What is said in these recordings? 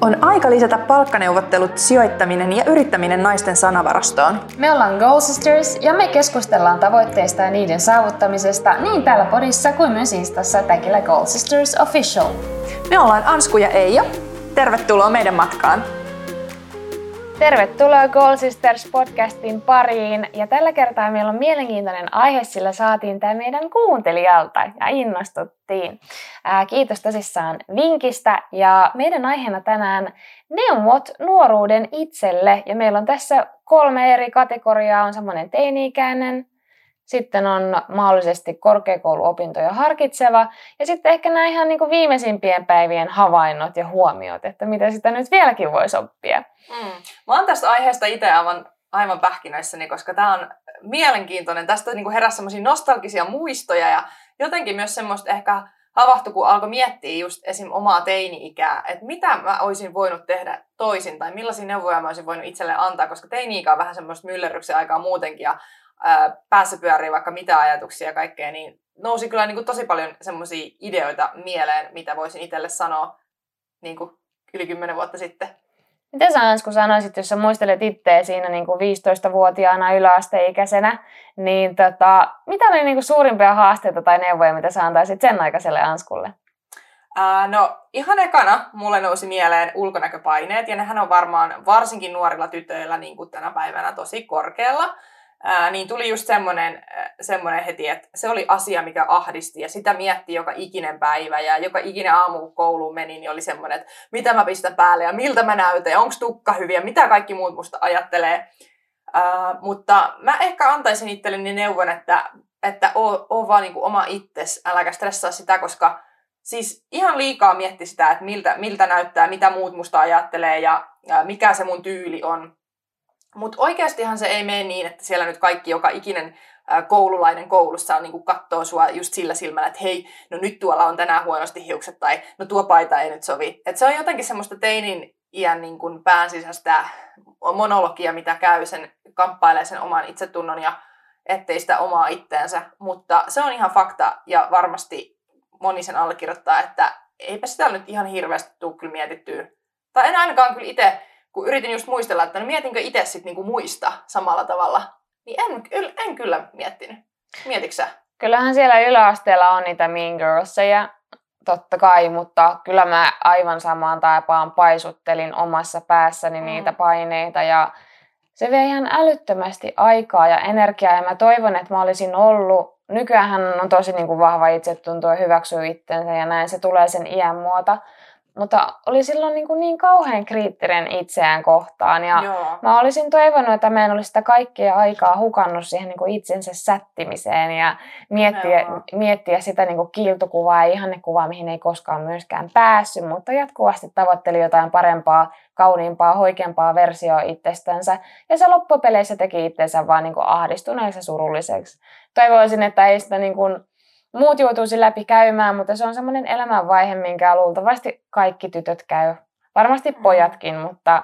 On aika lisätä palkkaneuvottelut, sijoittaminen ja yrittäminen naisten sanavarastoon. Me ollaan Goal Sisters ja me keskustellaan tavoitteista ja niiden saavuttamisesta niin täällä podissa kuin myös Instassa tagillä Goal Sisters Official. Me ollaan Ansku ja Eija. Tervetuloa meidän matkaan! Tervetuloa Goal Sisters podcastin pariin. Ja tällä kertaa meillä on mielenkiintoinen aihe, sillä saatiin tämä meidän kuuntelijalta ja innostuttiin. Ää, kiitos tosissaan vinkistä. Ja meidän aiheena tänään neuvot nuoruuden itselle. Ja meillä on tässä kolme eri kategoriaa. On semmoinen teini-ikäinen, sitten on mahdollisesti korkeakouluopintoja harkitseva ja sitten ehkä nämä ihan niin kuin viimeisimpien päivien havainnot ja huomiot, että mitä sitä nyt vieläkin voisi oppia. Mm. Mä oon tästä aiheesta itse aivan, aivan pähkinöissäni, koska tämä on mielenkiintoinen. Tästä niin heräsi semmoisia nostalgisia muistoja ja jotenkin myös semmoista ehkä havahtui, kun alkoi miettiä just esim. omaa teini-ikää, että mitä mä olisin voinut tehdä toisin tai millaisia neuvoja mä olisin voinut itselle antaa, koska teini-ikä on vähän semmoista myllerryksen aikaa muutenkin ja ää, päässä pyörii vaikka mitä ajatuksia ja kaikkea, niin nousi kyllä niin kuin tosi paljon semmoisia ideoita mieleen, mitä voisin itselle sanoa niin kuin yli kymmenen vuotta sitten. Mitä sä Ansku sanoisit, jos sä muistelet itseä siinä niin kuin 15-vuotiaana yläasteikäisenä, niin tota, mitä oli niin kuin suurimpia haasteita tai neuvoja, mitä sä antaisit sen aikaiselle Anskulle? Ää, no ihan ekana mulle nousi mieleen ulkonäköpaineet, ja nehän on varmaan varsinkin nuorilla tytöillä niin kuin tänä päivänä tosi korkealla ää, niin tuli just semmoinen, semmoinen heti, että se oli asia, mikä ahdisti ja sitä mietti joka ikinen päivä ja joka ikinen aamu, kouluun meni, niin oli semmoinen, että mitä mä pistän päälle ja miltä mä näytän ja onko tukka hyviä, mitä kaikki muut musta ajattelee. Ää, mutta mä ehkä antaisin itselleni neuvon, että, että oo, oo vaan niin oma itses, äläkä stressaa sitä, koska siis ihan liikaa mietti sitä, että miltä, miltä näyttää, mitä muut musta ajattelee ja, ja mikä se mun tyyli on. Mutta oikeastihan se ei mene niin, että siellä nyt kaikki, joka ikinen koululainen koulussa on, niin kuin sua just sillä silmällä, että hei, no nyt tuolla on tänään huonosti hiukset tai no tuo paita ei nyt sovi. Et se on jotenkin semmoista teinin iän niin kuin pään monologia, mitä käy sen, kamppailee sen oman itsetunnon ja ettei sitä omaa itteensä. Mutta se on ihan fakta ja varmasti moni sen allekirjoittaa, että eipä sitä nyt ihan hirveästi tule kyllä mietittyä. Tai en ainakaan kyllä itse kun yritin just muistella, että no mietinkö itse sitten niinku muista samalla tavalla, niin en, en kyllä miettinyt. Mietitkö? Kyllähän siellä yläasteella on niitä Mean Girlsia, totta kai, mutta kyllä mä aivan samaan taipaan paisuttelin omassa päässäni mm. niitä paineita ja se vei ihan älyttömästi aikaa ja energiaa ja mä toivon, että mä olisin ollut, nykyään on tosi niin kuin vahva itsetunto ja hyväksyy itsensä ja näin se tulee sen iän muuta, mutta oli silloin niin, kuin niin kauhean kriittinen itseään kohtaan. Ja Joo. mä olisin toivonut, että mä en olisi sitä kaikkea aikaa hukannut siihen niin kuin itsensä sättimiseen ja miettiä, miettiä sitä niin kuin kiiltokuvaa ja ihannekuvaa, mihin ei koskaan myöskään päässyt, mutta jatkuvasti tavoitteli jotain parempaa, kauniimpaa, hoikempaa versioa itsestänsä. Ja se loppupeleissä teki itsensä vaan niin kuin ahdistuneeksi ja surulliseksi. Toivoisin, että ei sitä niin kuin muut joutuisi läpi käymään, mutta se on semmoinen elämänvaihe, minkä luultavasti kaikki tytöt käy. Varmasti mm. pojatkin, mutta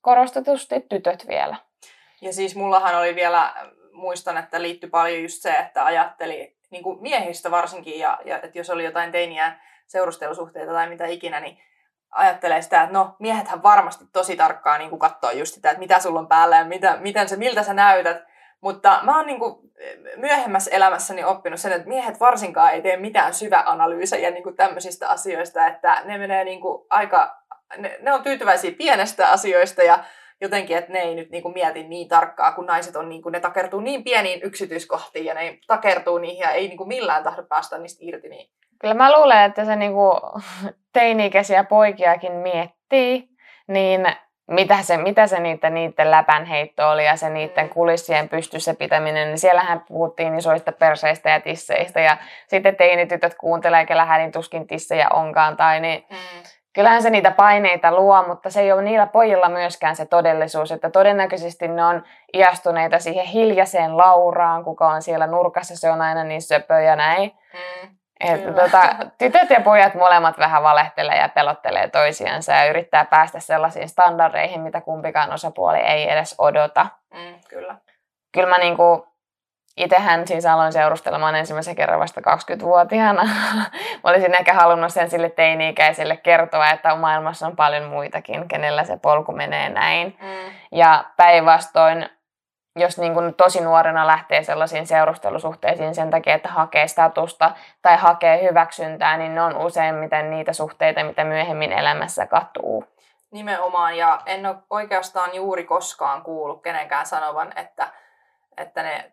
korostetusti tytöt vielä. Ja siis mullahan oli vielä, muistan, että liittyi paljon just se, että ajatteli niin kuin miehistä varsinkin, ja, ja että jos oli jotain teiniä seurustelusuhteita tai mitä ikinä, niin ajattelee sitä, että no miehethän varmasti tosi tarkkaan niin katsoo just sitä, että mitä sulla on päällä ja mitä, miten se, miltä sä näytät. Mutta mä oon niinku myöhemmässä elämässäni oppinut sen, että miehet varsinkaan ei tee mitään syväanalyysejä niinku tämmöisistä asioista, että ne menee niinku aika, ne, ne on tyytyväisiä pienestä asioista ja jotenkin, että ne ei nyt niinku mieti niin tarkkaa, kun naiset on, niinku, ne takertuu niin pieniin yksityiskohtiin ja ne takertuu niihin ja ei niinku millään tahdo päästä niistä irti. Niin. Kyllä mä luulen, että se niinku teini-ikäisiä poikiakin miettii, niin mitä se, mitä se niiden, niiden läpänheitto oli ja se niiden mm. kulissien pystyssä pitäminen, niin siellähän puhuttiin isoista perseistä ja tisseistä ja sitten teinitytöt kuuntelee, kellä hädin tuskin tissejä onkaan tai niin mm. Kyllähän se niitä paineita luo, mutta se ei ole niillä pojilla myöskään se todellisuus, että todennäköisesti ne on iastuneita siihen hiljaiseen Lauraan, kuka on siellä nurkassa, se on aina niin söpö ja näin. Mm. Että tota, tytöt ja pojat molemmat vähän valehtelee ja pelottelee toisiansa ja yrittää päästä sellaisiin standardeihin, mitä kumpikaan osapuoli ei edes odota. Mm, kyllä. Kyllä mä niinku itsehän siis aloin seurustelemaan ensimmäisen kerran vasta 20-vuotiaana. Mä olisin ehkä halunnut sen sille teini-ikäiselle kertoa, että maailmassa on paljon muitakin, kenellä se polku menee näin. Mm. Ja päinvastoin, jos niin kuin tosi nuorena lähtee sellaisiin seurustelusuhteisiin sen takia, että hakee statusta tai hakee hyväksyntää, niin ne on useimmiten niitä suhteita, mitä myöhemmin elämässä katuu. Nimenomaan, ja en ole oikeastaan juuri koskaan kuullut kenenkään sanovan, että, että ne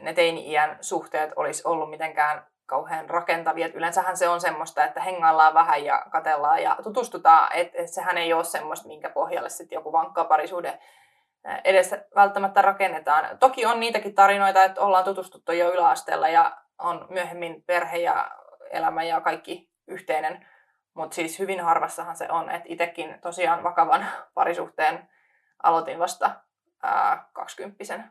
ne teini-iän suhteet olisi ollut mitenkään kauhean rakentavia. Et yleensähän se on semmoista, että hengaillaan vähän ja katellaan ja tutustutaan, että et sehän ei ole semmoista, minkä pohjalle sitten joku vankka parisuhde edes välttämättä rakennetaan. Toki on niitäkin tarinoita, että ollaan tutustuttu jo yläasteella ja on myöhemmin perhe ja elämä ja kaikki yhteinen, mutta siis hyvin harvassahan se on, että itsekin tosiaan vakavan parisuhteen aloitin vasta kaksikymppisen.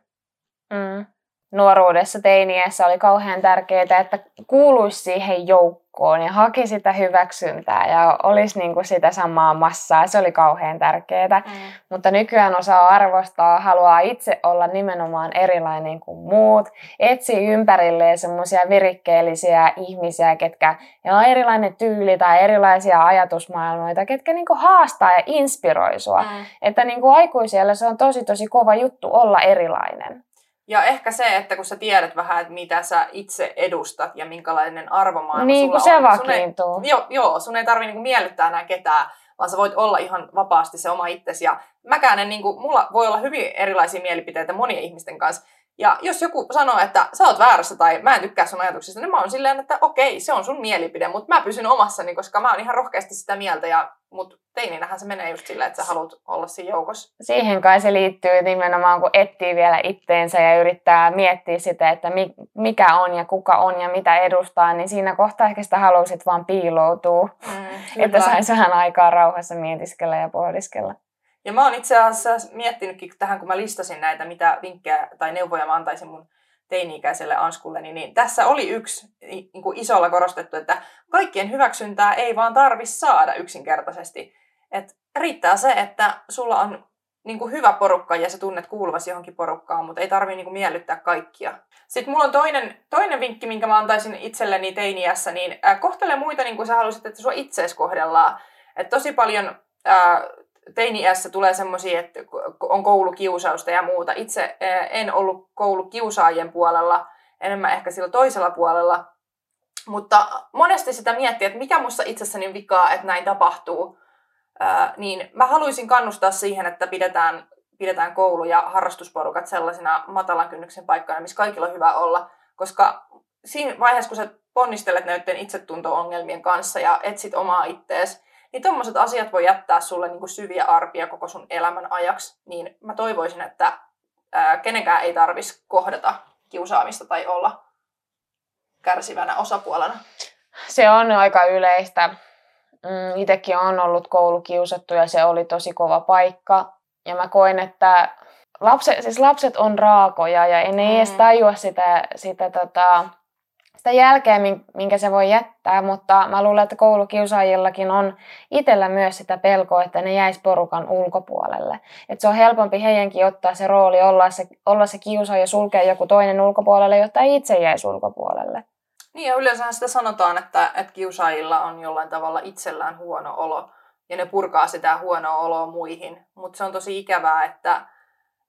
Mm nuoruudessa, teiniässä oli kauhean tärkeää, että kuuluisi siihen joukkoon ja haki sitä hyväksyntää ja olisi niin kuin sitä samaa massaa. Se oli kauhean tärkeää. Mm. Mutta nykyään osaa arvostaa, haluaa itse olla nimenomaan erilainen kuin muut. Etsii ympärilleen semmoisia virikkeellisiä ihmisiä, ketkä on erilainen tyyli tai erilaisia ajatusmaailmoita, ketkä niin kuin haastaa ja inspiroi sua. Mm. Että niin kuin aikuisella se on tosi tosi kova juttu olla erilainen. Ja ehkä se, että kun sä tiedät vähän, että mitä sä itse edustat ja minkälainen arvomaailma niin, sulla se on. vakiintuu. Sun ei, joo, joo, sun ei tarvi niinku miellyttää enää ketään, vaan sä voit olla ihan vapaasti se oma itsesi. Ja mäkään en, niinku, mulla voi olla hyvin erilaisia mielipiteitä monien ihmisten kanssa. Ja jos joku sanoo, että sä oot väärässä tai mä en tykkää sun ajatuksista, niin mä oon silleen, että okei, se on sun mielipide, mutta mä pysyn omassani, koska mä oon ihan rohkeasti sitä mieltä ja mutta teininähän se menee just silleen, että sä haluat olla siinä joukossa. Siihen kai se liittyy nimenomaan, kun etsii vielä itteensä ja yrittää miettiä sitä, että mikä on ja kuka on ja mitä edustaa, niin siinä kohtaa ehkä sitä haluaisit vaan piiloutua, mm, että saisi vähän aikaa rauhassa mietiskellä ja pohdiskella. Ja mä oon itse asiassa miettinytkin tähän, kun mä listasin näitä, mitä vinkkejä tai neuvoja mä antaisin mun teini-ikäiselle Anskulle, niin, niin tässä oli yksi niin kuin isolla korostettu, että kaikkien hyväksyntää ei vaan tarvi saada yksinkertaisesti. Et riittää se, että sulla on niin kuin hyvä porukka ja sä tunnet kuuluvasi johonkin porukkaan, mutta ei tarvi niin kuin miellyttää kaikkia. Sitten mulla on toinen, toinen vinkki, minkä mä antaisin itselleni teiniässä, niin kohtele muita niin kuin sä haluaisit, että sua itseesi kohdellaan. Et tosi paljon äh, teini-iässä tulee semmoisia, että on koulukiusausta ja muuta. Itse en ollut koulukiusaajien puolella, enemmän ehkä sillä toisella puolella. Mutta monesti sitä miettii, että mikä musta itsessäni on vikaa, että näin tapahtuu. niin mä haluaisin kannustaa siihen, että pidetään, pidetään koulu ja harrastusporukat sellaisina matalan kynnyksen paikkoina, missä kaikilla on hyvä olla. Koska siinä vaiheessa, kun sä ponnistelet näiden itsetunto-ongelmien kanssa ja etsit omaa ittees, niin tommoset asiat voi jättää sulle niin kuin syviä arpia koko sun elämän ajaksi. Niin mä toivoisin, että ää, kenenkään ei tarvitsisi kohdata kiusaamista tai olla kärsivänä osapuolena. Se on aika yleistä. Mm, Itsekin on ollut koulukiusattu ja se oli tosi kova paikka. Ja mä koen, että lapset, siis lapset on raakoja ja ei ne mm. edes tajua sitä, sitä tota, sitä jälkeä, minkä se voi jättää, mutta mä luulen, että koulukiusaajillakin on itsellä myös sitä pelkoa, että ne jäisi porukan ulkopuolelle. Että se on helpompi heidänkin ottaa se rooli, olla se, olla se kiusaaja ja sulkea joku toinen ulkopuolelle, jotta ei itse jäisi ulkopuolelle. Niin ja yleensä sitä sanotaan, että, että kiusaajilla on jollain tavalla itsellään huono olo ja ne purkaa sitä huonoa oloa muihin. Mutta se on tosi ikävää, että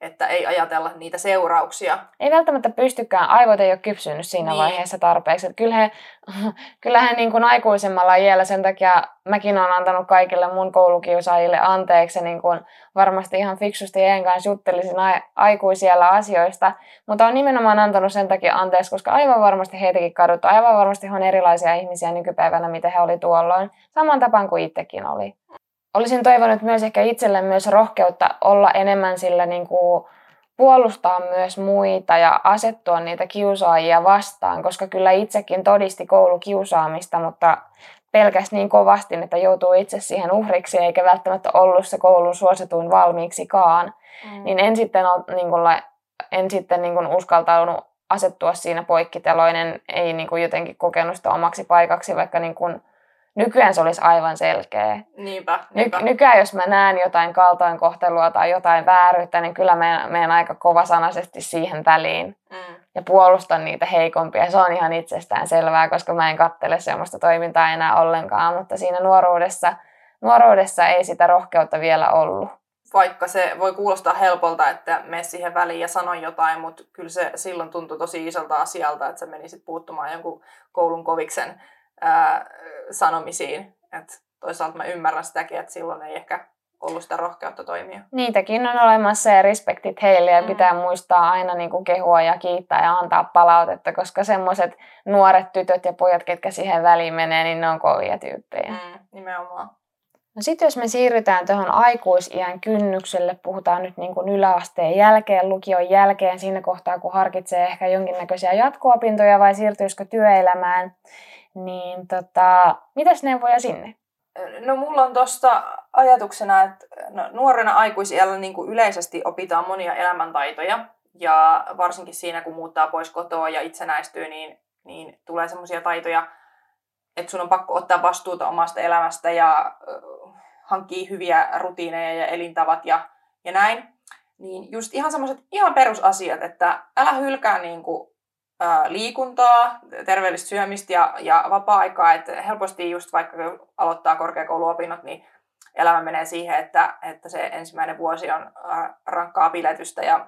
että ei ajatella niitä seurauksia. Ei välttämättä pystykään, aivot ei ole kypsynyt siinä niin. vaiheessa tarpeeksi. Että kyllähän, kyllähän niin kuin aikuisemmalla iällä sen takia mäkin olen antanut kaikille mun koulukiusaajille anteeksi niin kuin varmasti ihan fiksusti heidän kanssa juttelisin aikuisiellä asioista, mutta on nimenomaan antanut sen takia anteeksi, koska aivan varmasti heitäkin kaduttu, aivan varmasti on erilaisia ihmisiä nykypäivänä, mitä he oli tuolloin, saman tapaan kuin itsekin oli olisin toivonut myös ehkä itselle myös rohkeutta olla enemmän sillä niin kuin puolustaa myös muita ja asettua niitä kiusaajia vastaan, koska kyllä itsekin todisti koulukiusaamista, mutta pelkästään niin kovasti, että joutuu itse siihen uhriksi eikä välttämättä ollut se koulun suosituin valmiiksikaan. Mm. Niin en sitten, niin kuin, en sitten niin kuin uskaltautunut asettua siinä poikkiteloinen, ei niin kuin jotenkin kokenut sitä omaksi paikaksi, vaikka niin kuin Nykyään se olisi aivan selkeä. Niinpä, niinpä. Ny- nykyään jos mä näen jotain kaltoinkohtelua tai jotain vääryyttä, niin kyllä meidän, meidän aika kovasanaisesti siihen väliin. Mm. ja puolustan niitä heikompia. Se on ihan itsestään selvää, koska mä en kattele semmoista toimintaa enää ollenkaan, mutta siinä nuoruudessa, nuoruudessa ei sitä rohkeutta vielä ollut. Vaikka se voi kuulostaa helpolta, että me siihen väliin ja sano jotain, mutta kyllä se silloin tuntui tosi isolta asialta, että sä menisit puuttumaan jonkun koulun koviksen ää, sanomisiin. Et toisaalta mä ymmärrän sitäkin, että silloin ei ehkä ollut sitä rohkeutta toimia. Niitäkin on olemassa ja respektit heille ja mm. pitää muistaa aina niin kuin kehua ja kiittää ja antaa palautetta, koska semmoiset nuoret tytöt ja pojat, ketkä siihen väliin menee, niin ne on kovia tyyppejä. Mm, nimenomaan. No sitten jos me siirrytään tuohon aikuisiän kynnykselle, puhutaan nyt niin kuin yläasteen jälkeen, lukion jälkeen, siinä kohtaa kun harkitsee ehkä jonkinnäköisiä jatko-opintoja vai siirtyisikö työelämään, niin tota, mitäs neuvoja sinne? No mulla on tuosta ajatuksena, että no, nuorena aikuisiellä niin kuin yleisesti opitaan monia elämäntaitoja. Ja varsinkin siinä, kun muuttaa pois kotoa ja itsenäistyy, niin, niin tulee semmoisia taitoja, että sun on pakko ottaa vastuuta omasta elämästä ja äh, hankkii hyviä rutiineja ja elintavat ja, ja näin. Niin just ihan semmoiset ihan perusasiat, että älä hylkää niin kuin liikuntaa, terveellistä syömistä ja, ja vapaa-aikaa. Että helposti just vaikka kun aloittaa korkeakouluopinnot, niin elämä menee siihen, että, että se ensimmäinen vuosi on rankkaa piletystä ja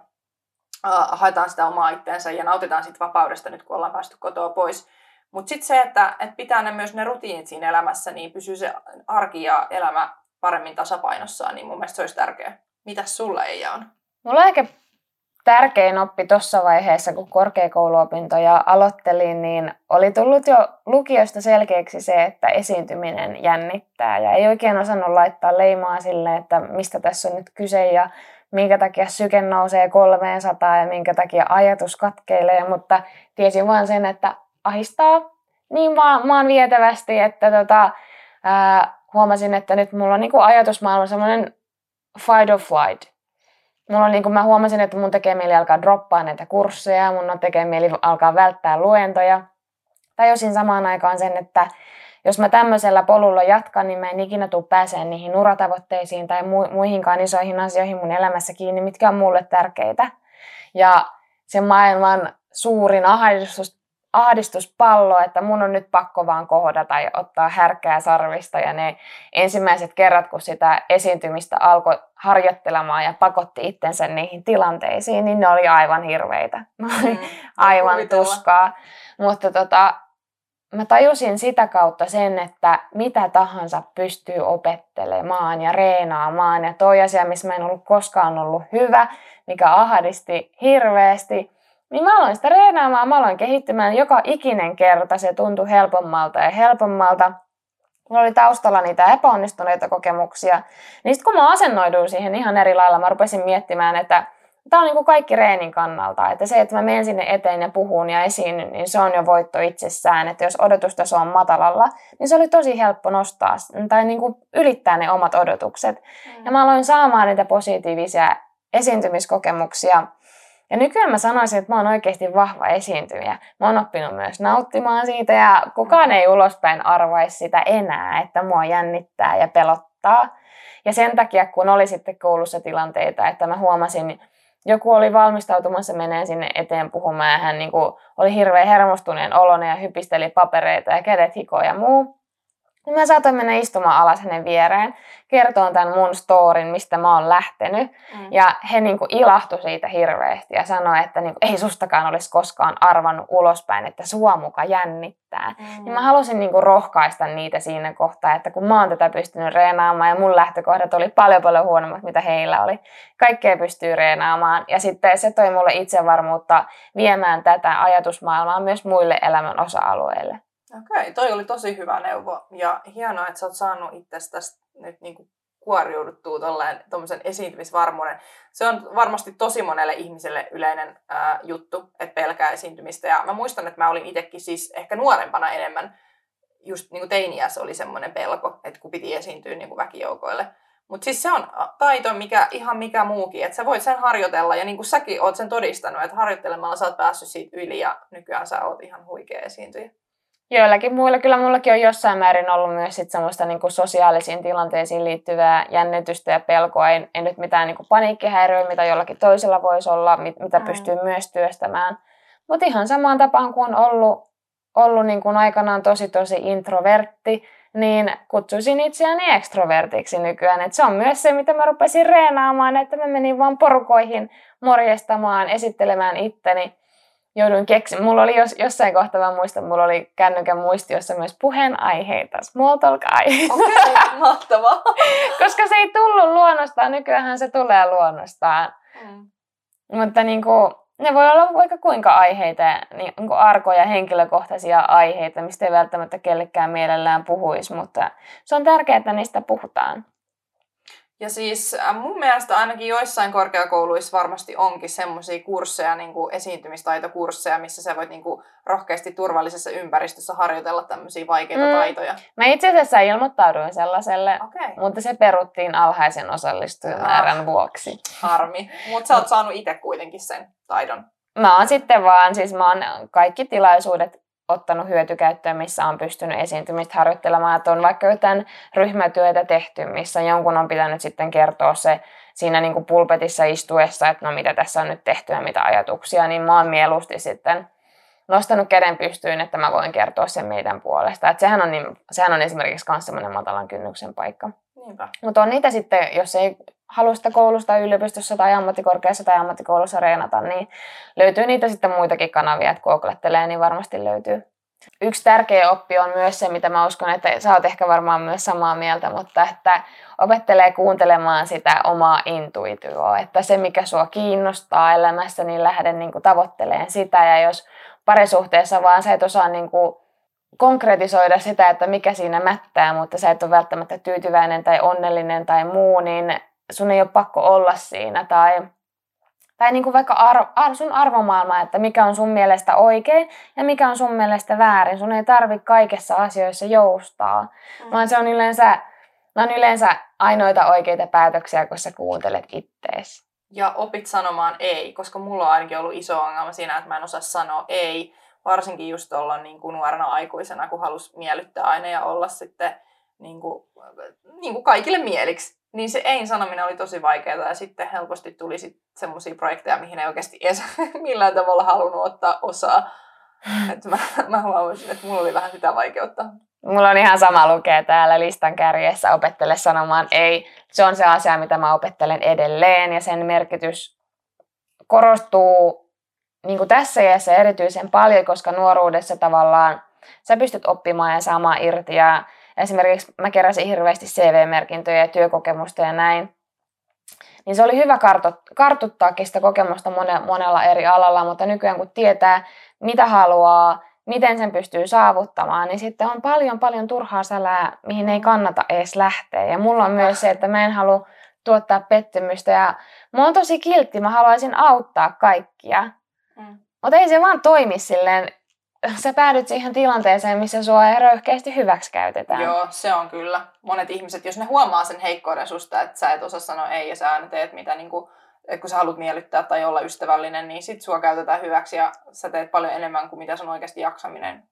haetaan sitä omaa itteensä ja nautitaan siitä vapaudesta nyt, kun ollaan päästy kotoa pois. Mutta sitten se, että, että pitää ne myös ne rutiinit siinä elämässä, niin pysyy se arki ja elämä paremmin tasapainossaan, niin mun mielestä se olisi tärkeää. Mitäs sulla ei on? Mulla on aika tärkein oppi tuossa vaiheessa, kun korkeakouluopintoja aloittelin, niin oli tullut jo lukiosta selkeäksi se, että esiintyminen jännittää. Ja ei oikein osannut laittaa leimaa sille, että mistä tässä on nyt kyse ja minkä takia syke nousee 300 ja minkä takia ajatus katkeilee, mutta tiesin vaan sen, että ahistaa niin maan, maan vietävästi, että tota, ää, huomasin, että nyt mulla on niin ajatusmaailma semmoinen fight or flight mulla on, niin kuin mä huomasin, että mun tekee mieli alkaa droppaa näitä kursseja, mun on tekee mieli alkaa välttää luentoja. Tajusin samaan aikaan sen, että jos mä tämmöisellä polulla jatkan, niin mä en ikinä tule pääseen niihin uratavoitteisiin tai mu- muihinkaan isoihin asioihin mun elämässä kiinni, mitkä on mulle tärkeitä. Ja se maailman suurin ahdistus, ahdistuspallo, että mun on nyt pakko vaan kohdata ja ottaa härkää sarvista. Ja ne ensimmäiset kerrat, kun sitä esiintymistä alkoi harjoittelemaan ja pakotti itsensä niihin tilanteisiin, niin ne oli aivan hirveitä. Mm, aivan tuskaa. Mutta tota, mä tajusin sitä kautta sen, että mitä tahansa pystyy opettelemaan ja reenaamaan. Ja toi asia, missä mä en ollut koskaan ollut hyvä, mikä ahdisti hirveästi, niin mä aloin sitä reenaamaan, mä aloin kehittymään joka ikinen kerta, se tuntui helpommalta ja helpommalta. Mulla oli taustalla niitä epäonnistuneita kokemuksia. Niin sitten kun mä asennoiduin siihen ihan eri lailla, mä rupesin miettimään, että tämä on niin kuin kaikki reenin kannalta. Että se, että mä menen sinne eteen ja puhun ja esiin, niin se on jo voitto itsessään. Että jos odotustaso on matalalla, niin se oli tosi helppo nostaa tai niin kuin ylittää ne omat odotukset. Mm. Ja mä aloin saamaan niitä positiivisia esiintymiskokemuksia ja nykyään mä sanoisin, että mä oon oikeasti vahva esiintyjä. Mä oon oppinut myös nauttimaan siitä ja kukaan ei ulospäin arvaisi sitä enää, että mua jännittää ja pelottaa. Ja sen takia, kun oli sitten koulussa tilanteita, että mä huomasin, joku oli valmistautumassa menee sinne eteen puhumaan ja hän niin kuin oli hirveän hermostuneen olonen ja hypisteli papereita ja kädet hikoja ja muu. Niin mä saatoin mennä istumaan alas hänen viereen, kertoa tämän mun storin, mistä mä oon lähtenyt. Mm. Ja he niin kuin ilahtu siitä hirveästi ja sanoi, että niin kuin, ei sustakaan olisi koskaan arvannut ulospäin, että sua muka jännittää. Mm. Niin mä halusin niin kuin rohkaista niitä siinä kohtaa, että kun mä oon tätä pystynyt reenaamaan ja mun lähtökohdat oli paljon paljon huonommat, mitä heillä oli. Kaikkea pystyy reenaamaan. Ja sitten se toi mulle itsevarmuutta viemään tätä ajatusmaailmaa myös muille elämän osa-alueille. Okei, toi oli tosi hyvä neuvo ja hienoa, että sä oot saanut itsestäsi nyt niinku kuoriuduttua tuommoisen esiintymisvarmuuden. Se on varmasti tosi monelle ihmiselle yleinen ää, juttu, että pelkää esiintymistä. Ja mä muistan, että mä olin itsekin siis ehkä nuorempana enemmän, just niin kuin teiniässä oli semmoinen pelko, että kun piti esiintyä niin kuin väkijoukoille. Mutta siis se on taito, mikä ihan mikä muukin, että sä voit sen harjoitella ja niin kuin säkin oot sen todistanut, että harjoittelemalla sä oot päässyt siitä yli ja nykyään sä oot ihan huikea esiintyjä joillakin muilla, kyllä mullakin on jossain määrin ollut myös sit semmoista niin kuin sosiaalisiin tilanteisiin liittyvää jännitystä ja pelkoa. Ei, ei nyt mitään niin kuin paniikkihäiriöä, mitä jollakin toisella voisi olla, mit, mitä mm. pystyy myös työstämään. Mutta ihan samaan tapaan kuin on ollut, ollut niin kuin aikanaan tosi tosi introvertti, niin kutsuisin itseäni ekstrovertiksi nykyään. Et se on myös se, mitä mä rupesin reenaamaan, että mä menin vaan porukoihin morjestamaan, esittelemään itteni. Jouduin keksimään. Mulla oli jos, jossain kohtaa, mä muistan, mulla oli kännykän muistiossa myös puheenaiheita, small talk aiheita. Okei, okay, mahtavaa. Koska se ei tullut luonnostaan, nykyään se tulee luonnostaan. Mm. Mutta niin kuin, ne voi olla vaikka kuinka aiheita, niin kuin arkoja, henkilökohtaisia aiheita, mistä ei välttämättä kellekään mielellään puhuisi, mutta se on tärkeää, että niistä puhutaan. Ja siis äh, mun mielestä ainakin joissain korkeakouluissa varmasti onkin semmoisia kursseja, niin kuin esiintymistaitokursseja, missä sä voit niin kuin rohkeasti turvallisessa ympäristössä harjoitella tämmöisiä vaikeita mm. taitoja. Mä itse asiassa ilmoittauduin sellaiselle, okay. mutta se peruttiin alhaisen osallistujamäärän ah, vuoksi. Harmi, mutta sä oot saanut itse kuitenkin sen taidon. Mä oon sitten vaan, siis mä oon kaikki tilaisuudet ottanut hyötykäyttöön, missä on pystynyt esiintymistä harjoittelemaan. Että on vaikka jotain ryhmätyötä tehty, missä jonkun on pitänyt sitten kertoa se siinä niin kuin pulpetissa istuessa, että no mitä tässä on nyt tehty ja mitä ajatuksia, niin mä oon mieluusti sitten nostanut käden pystyyn, että mä voin kertoa sen meidän puolesta. Että sehän, on niin, sehän on esimerkiksi myös semmoinen matalan kynnyksen paikka. Mutta on niitä sitten, jos ei halua sitä koulusta yliopistossa tai ammattikorkeassa tai ammattikoulussa reenata, niin löytyy niitä sitten muitakin kanavia, että googlettelee, niin varmasti löytyy. Yksi tärkeä oppi on myös se, mitä mä uskon, että sä oot ehkä varmaan myös samaa mieltä, mutta että opettelee kuuntelemaan sitä omaa intuitioa, että se mikä sua kiinnostaa elämässä, niin lähde niin kuin tavoitteleen sitä ja jos parisuhteessa vaan sä et osaa niin kuin konkretisoida sitä, että mikä siinä mättää, mutta sä et ole välttämättä tyytyväinen tai onnellinen tai muu, niin sun ei ole pakko olla siinä. Tai, tai niin kuin vaikka arvo, ar, sun arvomaailma, että mikä on sun mielestä oikein ja mikä on sun mielestä väärin. Sun ei tarvi kaikessa asioissa joustaa, mm. vaan se on yleensä, ne on yleensä ainoita oikeita päätöksiä, kun sä kuuntelet ittees. Ja opit sanomaan ei, koska mulla on ainakin ollut iso ongelma siinä, että mä en osaa sanoa ei varsinkin just olla niin kuin nuorena aikuisena, kun halusi miellyttää aina ja olla sitten niin kuin, niin kuin kaikille mieliksi. Niin se ei-sanominen oli tosi vaikeaa ja sitten helposti tuli semmoisia projekteja, mihin ei oikeasti edes millään tavalla halunnut ottaa osaa. Että mä, mä huomasin, että mulla oli vähän sitä vaikeutta. Mulla on ihan sama lukee täällä listan kärjessä opettele sanomaan ei. Se on se asia, mitä mä opettelen edelleen ja sen merkitys korostuu niin kuin tässä iässä erityisen paljon, koska nuoruudessa tavallaan sä pystyt oppimaan ja saamaan irti. Ja esimerkiksi mä keräsin hirveästi CV-merkintöjä ja työkokemusta ja näin. Niin se oli hyvä kartuttaakin sitä kokemusta monella eri alalla, mutta nykyään kun tietää, mitä haluaa, miten sen pystyy saavuttamaan, niin sitten on paljon paljon turhaa sälää, mihin ei kannata edes lähteä. Ja mulla on myös se, että mä en halua tuottaa pettymystä ja mä oon tosi kiltti, mä haluaisin auttaa kaikkia. Mm. Mutta ei se vaan toimi silleen, sä päädyt siihen tilanteeseen, missä sua röyhkeästi hyväksi käytetään. Joo, se on kyllä. Monet ihmiset, jos ne huomaa sen heikkouden susta, että sä et osaa sanoa ei ja sä aina teet mitä niin kuin, kun sä haluat miellyttää tai olla ystävällinen, niin sit sua käytetään hyväksi ja sä teet paljon enemmän kuin mitä sun oikeasti jaksaminen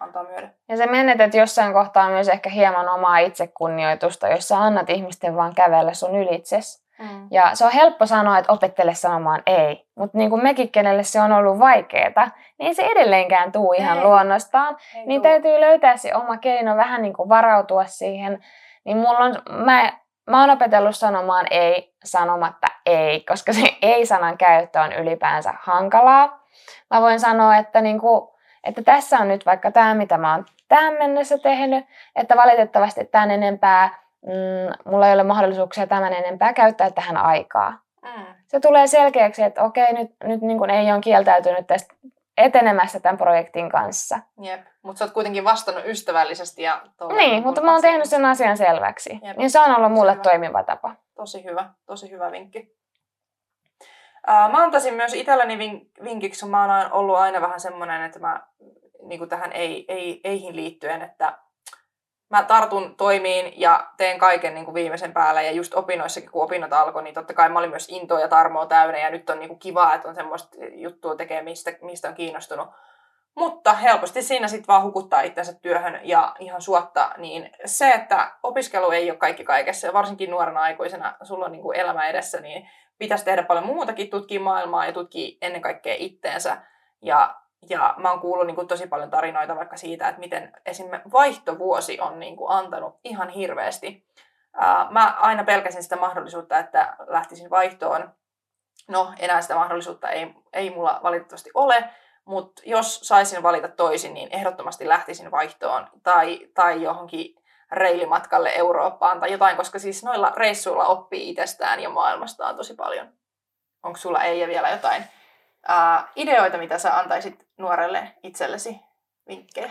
antaa myöden. Ja se menetät jossain kohtaa myös ehkä hieman omaa itsekunnioitusta, jos sä annat ihmisten vaan kävellä sun ylitses. Mm. Ja se on helppo sanoa, että opettele sanomaan ei. Mutta niin kuin mekin, kenelle se on ollut vaikeaa, niin se edelleenkään tuu ihan ei. luonnostaan. Ei niin tuu. täytyy löytää se oma keino vähän niin kuin varautua siihen. Niin mulla on, mä, mä oon opetellut sanomaan ei sanomatta ei, koska se ei-sanan käyttö on ylipäänsä hankalaa. Mä voin sanoa, että, niin kuin, että tässä on nyt vaikka tämä, mitä mä oon tähän mennessä tehnyt, että valitettavasti tämän enempää mm, mulla ei ole mahdollisuuksia tämän enempää käyttää tähän aikaa. Mm. Se tulee selkeäksi, että okei, nyt, nyt niin kuin ei ole kieltäytynyt tästä etenemässä tämän projektin kanssa. Jep, mutta sä oot kuitenkin vastannut ystävällisesti. Ja niin, niin mutta mä oon tehnyt sen asian selväksi. Jep. Niin se on ollut mulle hyvä. toimiva tapa. Tosi hyvä, tosi hyvä vinkki. Uh, mä antaisin myös itselleni vink- vinkiksi, kun mä oon ollut aina vähän semmoinen, että mä niin kuin tähän ei, ei, eihin liittyen, että mä tartun toimiin ja teen kaiken niin kuin viimeisen päällä. Ja just opinnoissakin, kun opinnot alkoi, niin totta kai mä olin myös intoa ja tarmoa täynnä. Ja nyt on niin kuin kiva, että on semmoista juttua tekemistä, mistä on kiinnostunut. Mutta helposti siinä sitten vaan hukuttaa itsensä työhön ja ihan suotta, niin se, että opiskelu ei ole kaikki kaikessa, varsinkin nuorena aikuisena sulla on niin kuin elämä edessä, niin pitäisi tehdä paljon muutakin, tutkia maailmaa ja tutkia ennen kaikkea itteensä. Ja ja mä oon kuullut niin kuin, tosi paljon tarinoita vaikka siitä, että miten esimerkiksi vaihtovuosi on niin kuin, antanut ihan hirveästi. Ää, mä aina pelkäsin sitä mahdollisuutta, että lähtisin vaihtoon. No, enää sitä mahdollisuutta ei, ei mulla valitettavasti ole, mutta jos saisin valita toisin, niin ehdottomasti lähtisin vaihtoon tai, tai johonkin reilimatkalle Eurooppaan tai jotain, koska siis noilla reissuilla oppii itsestään ja maailmastaan tosi paljon. Onko sulla ei vielä jotain ää, ideoita, mitä sä antaisit nuorelle itsellesi vinkkejä?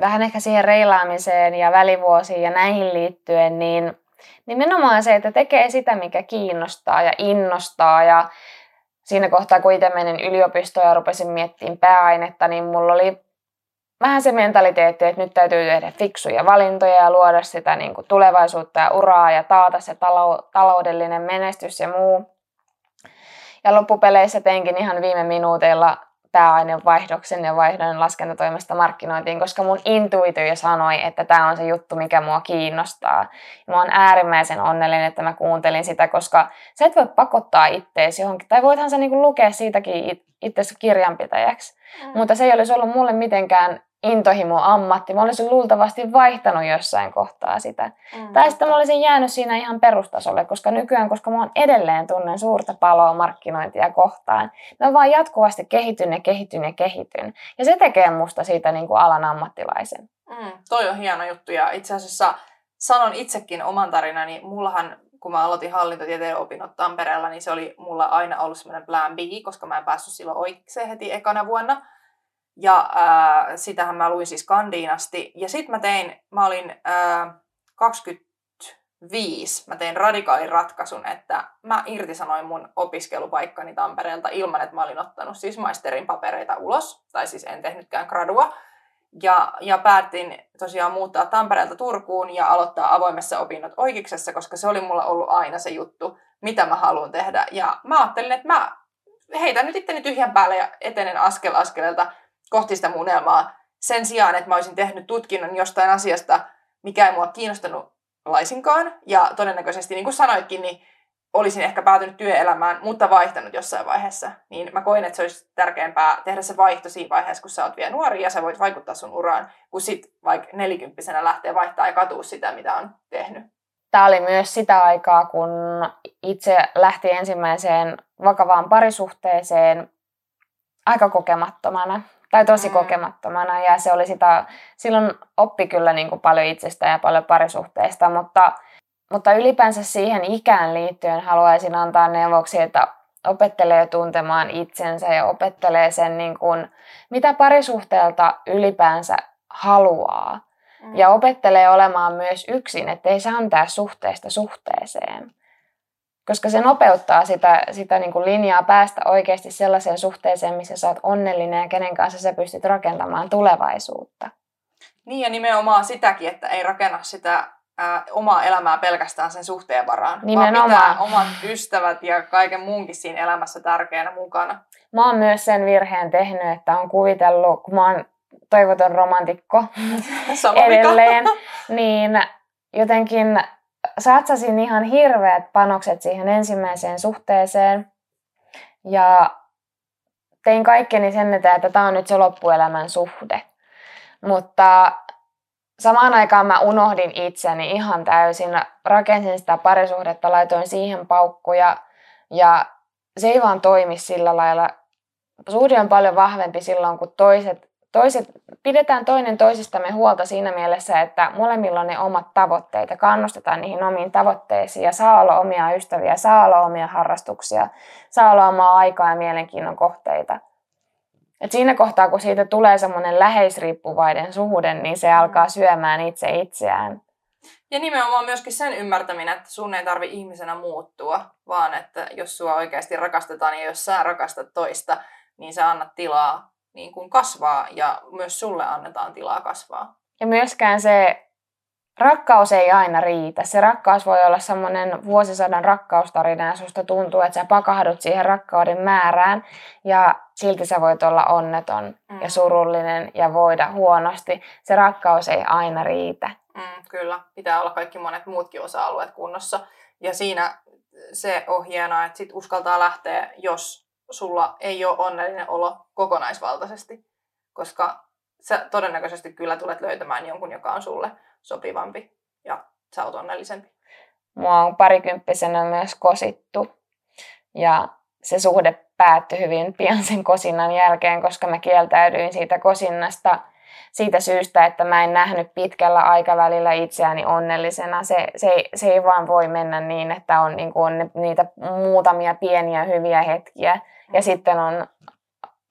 Vähän ehkä siihen reilaamiseen ja välivuosiin ja näihin liittyen, niin nimenomaan se, että tekee sitä, mikä kiinnostaa ja innostaa ja siinä kohtaa, kun itse menin yliopistoon ja rupesin miettimään pääainetta, niin mulla oli vähän se mentaliteetti, että nyt täytyy tehdä fiksuja valintoja ja luoda sitä niin kuin tulevaisuutta ja uraa ja taata se taloudellinen menestys ja muu. Ja loppupeleissä teinkin ihan viime minuuteilla pääainevaihdoksen ja vaihdon laskentatoimesta markkinointiin, koska mun intuitio sanoi, että tämä on se juttu, mikä mua kiinnostaa. Ja mä oon äärimmäisen onnellinen, että mä kuuntelin sitä, koska sä et voi pakottaa itteesi johonkin, tai voithan sä niinku lukea siitäkin itse kirjanpitäjäksi, mm. mutta se ei olisi ollut mulle mitenkään intohimo ammatti. Mä olisin luultavasti vaihtanut jossain kohtaa sitä. Mm. Tai sitten mä olisin jäänyt siinä ihan perustasolle, koska nykyään, koska mä edelleen tunnen suurta paloa markkinointia kohtaan, mä vaan jatkuvasti kehityn ja kehityn ja kehityn. Ja se tekee musta siitä niin kuin alan ammattilaisen. Mm, toi on hieno juttu ja itse asiassa sanon itsekin oman tarinani. Mullahan kun mä aloitin hallintotieteen opinnot Tampereella, niin se oli mulla aina ollut semmoinen plan B, koska mä en päässyt silloin oikein heti ekana vuonna. Ja ää, sitähän mä luin siis kandiinasti. Ja sitten mä tein, mä olin ää, 25, mä tein radikaalin ratkaisun, että mä irtisanoin mun opiskelupaikkani Tampereelta ilman, että mä olin ottanut siis maisterin papereita ulos. Tai siis en tehnytkään gradua. Ja, ja päätin tosiaan muuttaa Tampereelta Turkuun ja aloittaa avoimessa opinnot oikeuksessa, koska se oli mulla ollut aina se juttu, mitä mä haluan tehdä. Ja mä ajattelin, että mä heitän nyt itteni tyhjän päälle ja etenen askel askeleelta kohti sitä mun unelmaa sen sijaan, että mä olisin tehnyt tutkinnon jostain asiasta, mikä ei mua kiinnostanut laisinkaan. Ja todennäköisesti, niin kuin sanoitkin, niin olisin ehkä päätynyt työelämään, mutta vaihtanut jossain vaiheessa. Niin mä koin, että se olisi tärkeämpää tehdä se vaihto siinä vaiheessa, kun sä oot vielä nuori ja sä voit vaikuttaa sun uraan, kun sit vaikka nelikymppisenä lähtee vaihtaa ja katua sitä, mitä on tehnyt. Tämä oli myös sitä aikaa, kun itse lähti ensimmäiseen vakavaan parisuhteeseen aika kokemattomana tai tosi mm. kokemattomana ja se oli sitä, silloin oppi kyllä niin kuin paljon itsestä ja paljon parisuhteista, mutta, mutta ylipäänsä siihen ikään liittyen haluaisin antaa neuvoksi, että opettelee tuntemaan itsensä ja opettelee sen, niin kuin, mitä parisuhteelta ylipäänsä haluaa. Mm. Ja opettelee olemaan myös yksin, ettei se antaa suhteesta suhteeseen koska se nopeuttaa sitä, sitä niin kuin linjaa päästä oikeasti sellaiseen suhteeseen, missä sä oot onnellinen ja kenen kanssa sä pystyt rakentamaan tulevaisuutta. Niin ja nimenomaan sitäkin, että ei rakenna sitä ää, omaa elämää pelkästään sen suhteen varaan, nimenomaan. vaan pitää omat ystävät ja kaiken muunkin siinä elämässä tärkeänä mukana. Mä oon myös sen virheen tehnyt, että on kuvitellut, kun mä oon toivoton romantikko edelleen, niin jotenkin satsasin ihan hirveät panokset siihen ensimmäiseen suhteeseen. Ja tein kaikkeni sen eteen, että tämä on nyt se loppuelämän suhde. Mutta samaan aikaan mä unohdin itseni ihan täysin. Rakensin sitä parisuhdetta, laitoin siihen paukkuja ja se ei vaan toimi sillä lailla. Suhde on paljon vahvempi silloin, kun toiset toiset, pidetään toinen toisistamme huolta siinä mielessä, että molemmilla on ne omat tavoitteet ja kannustetaan niihin omiin tavoitteisiin ja saa olla omia ystäviä, saa olla omia harrastuksia, saa olla omaa aikaa ja mielenkiinnon kohteita. Et siinä kohtaa, kun siitä tulee semmoinen läheisriippuvainen suhde, niin se alkaa syömään itse itseään. Ja nimenomaan myöskin sen ymmärtäminen, että sun ei tarvi ihmisenä muuttua, vaan että jos sua oikeasti rakastetaan ja jos sä rakastat toista, niin sä annat tilaa niin kuin kasvaa ja myös sulle annetaan tilaa kasvaa. Ja myöskään se rakkaus ei aina riitä. Se rakkaus voi olla semmoinen vuosisadan rakkaustarina ja susta tuntuu, että sä pakahdut siihen rakkauden määrään ja silti sä voit olla onneton mm. ja surullinen ja voida huonosti. Se rakkaus ei aina riitä. Mm, kyllä, pitää olla kaikki monet muutkin osa-alueet kunnossa. Ja siinä se on hienoa, että sit uskaltaa lähteä, jos sulla ei ole onnellinen olo kokonaisvaltaisesti, koska sä todennäköisesti kyllä tulet löytämään jonkun, joka on sulle sopivampi ja sä oot onnellisempi. Mua on parikymppisenä myös kosittu ja se suhde päättyi hyvin pian sen kosinnan jälkeen, koska mä kieltäydyin siitä kosinnasta siitä syystä, että mä en nähnyt pitkällä aikavälillä itseäni onnellisena. Se, se, se ei vaan voi mennä niin, että on, niin kuin on niitä muutamia pieniä hyviä hetkiä ja sitten on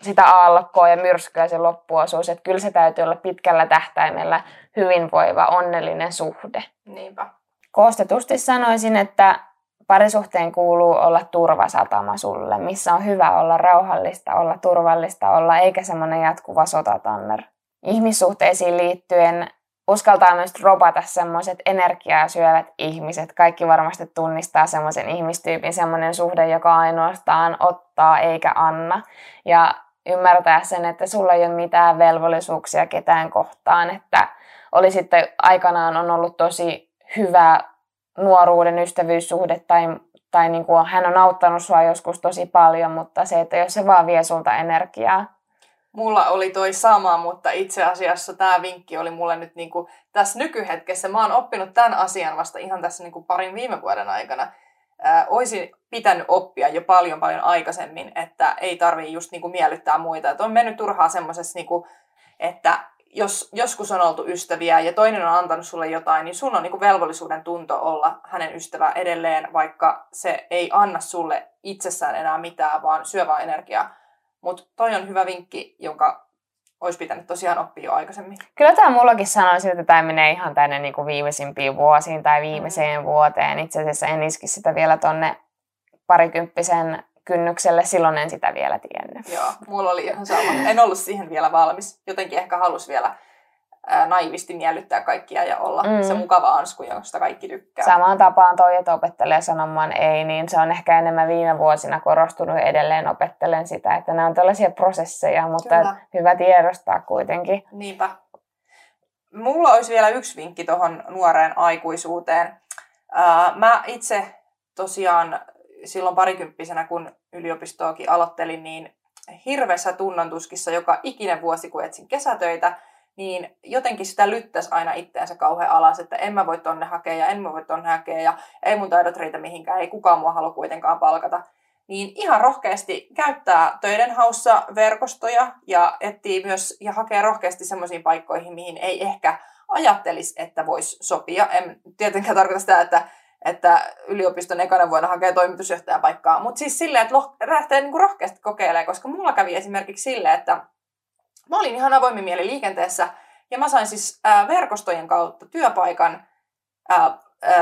sitä aallokkoa ja myrskyä se loppuosuus. Että kyllä se täytyy olla pitkällä tähtäimellä hyvinvoiva, onnellinen suhde. Niinpä. Koostetusti sanoisin, että parisuhteen kuuluu olla turvasatama sulle, missä on hyvä olla rauhallista, olla turvallista olla, eikä semmoinen jatkuva sotatanner. Ihmissuhteisiin liittyen uskaltaa myös robata semmoiset energiaa syövät ihmiset. Kaikki varmasti tunnistaa semmoisen ihmistyypin, semmoinen suhde, joka ainoastaan ottaa eikä anna. Ja ymmärtää sen, että sulla ei ole mitään velvollisuuksia ketään kohtaan, että oli sitten aikanaan on ollut tosi hyvä nuoruuden ystävyyssuhde tai, tai niin kuin hän on auttanut sua joskus tosi paljon, mutta se, että jos se vaan vie sulta energiaa. Mulla oli toi sama, mutta itse asiassa tämä vinkki oli mulle nyt niin kuin tässä nykyhetkessä. Mä oon oppinut tämän asian vasta ihan tässä niin kuin parin viime vuoden aikana. Ää, oisin pitänyt oppia jo paljon paljon aikaisemmin, että ei tarvii just niin kuin miellyttää muita. Että on mennyt turhaa semmoisessa, niin että jos joskus on oltu ystäviä ja toinen on antanut sulle jotain, niin sun on niin kuin velvollisuuden tunto olla hänen ystävä edelleen, vaikka se ei anna sulle itsessään enää mitään, vaan syö vaan energiaa. Mutta toi on hyvä vinkki, jonka olisi pitänyt tosiaan oppia jo aikaisemmin. Kyllä tämä mullakin sanoisi, että tämä menee ihan tänne niin kuin viimeisimpiin vuosiin tai viimeiseen mm. vuoteen. Itse asiassa en iski sitä vielä tonne parikymppisen kynnykselle, silloin en sitä vielä tiennyt. Joo, mulla oli ihan sama. En ollut siihen vielä valmis. Jotenkin ehkä halus vielä naivisti miellyttää kaikkia ja olla mm. se mukava ansku, josta kaikki tykkää. Samaan tapaan toi, että opettelee sanomaan ei, niin se on ehkä enemmän viime vuosina korostunut edelleen opettelen sitä, että nämä on tällaisia prosesseja, mutta Kyllä. hyvä tiedostaa kuitenkin. Niinpä. Mulla olisi vielä yksi vinkki tuohon nuoreen aikuisuuteen. Ää, mä itse tosiaan silloin parikymppisenä, kun yliopistoakin aloittelin, niin hirveässä tunnontuskissa joka ikinen vuosi, kun etsin kesätöitä, niin jotenkin sitä lyttäisi aina itteensä kauhean alas, että en mä voi tonne hakea ja en mä voi tonne hakea ja ei mun taidot riitä mihinkään, ei kukaan mua halua kuitenkaan palkata. Niin ihan rohkeasti käyttää töiden haussa verkostoja ja etsii myös ja hakee rohkeasti semmoisiin paikkoihin, mihin ei ehkä ajattelisi, että voisi sopia. En tietenkään tarkoita sitä, että että yliopiston ekana vuonna hakee toimitusjohtajan paikkaa. Mutta siis silleen, että lähtee niinku rohkeasti kokeilemaan, koska mulla kävi esimerkiksi silleen, että mä olin ihan avoimin mieli liikenteessä ja mä sain siis ää, verkostojen kautta työpaikan ää,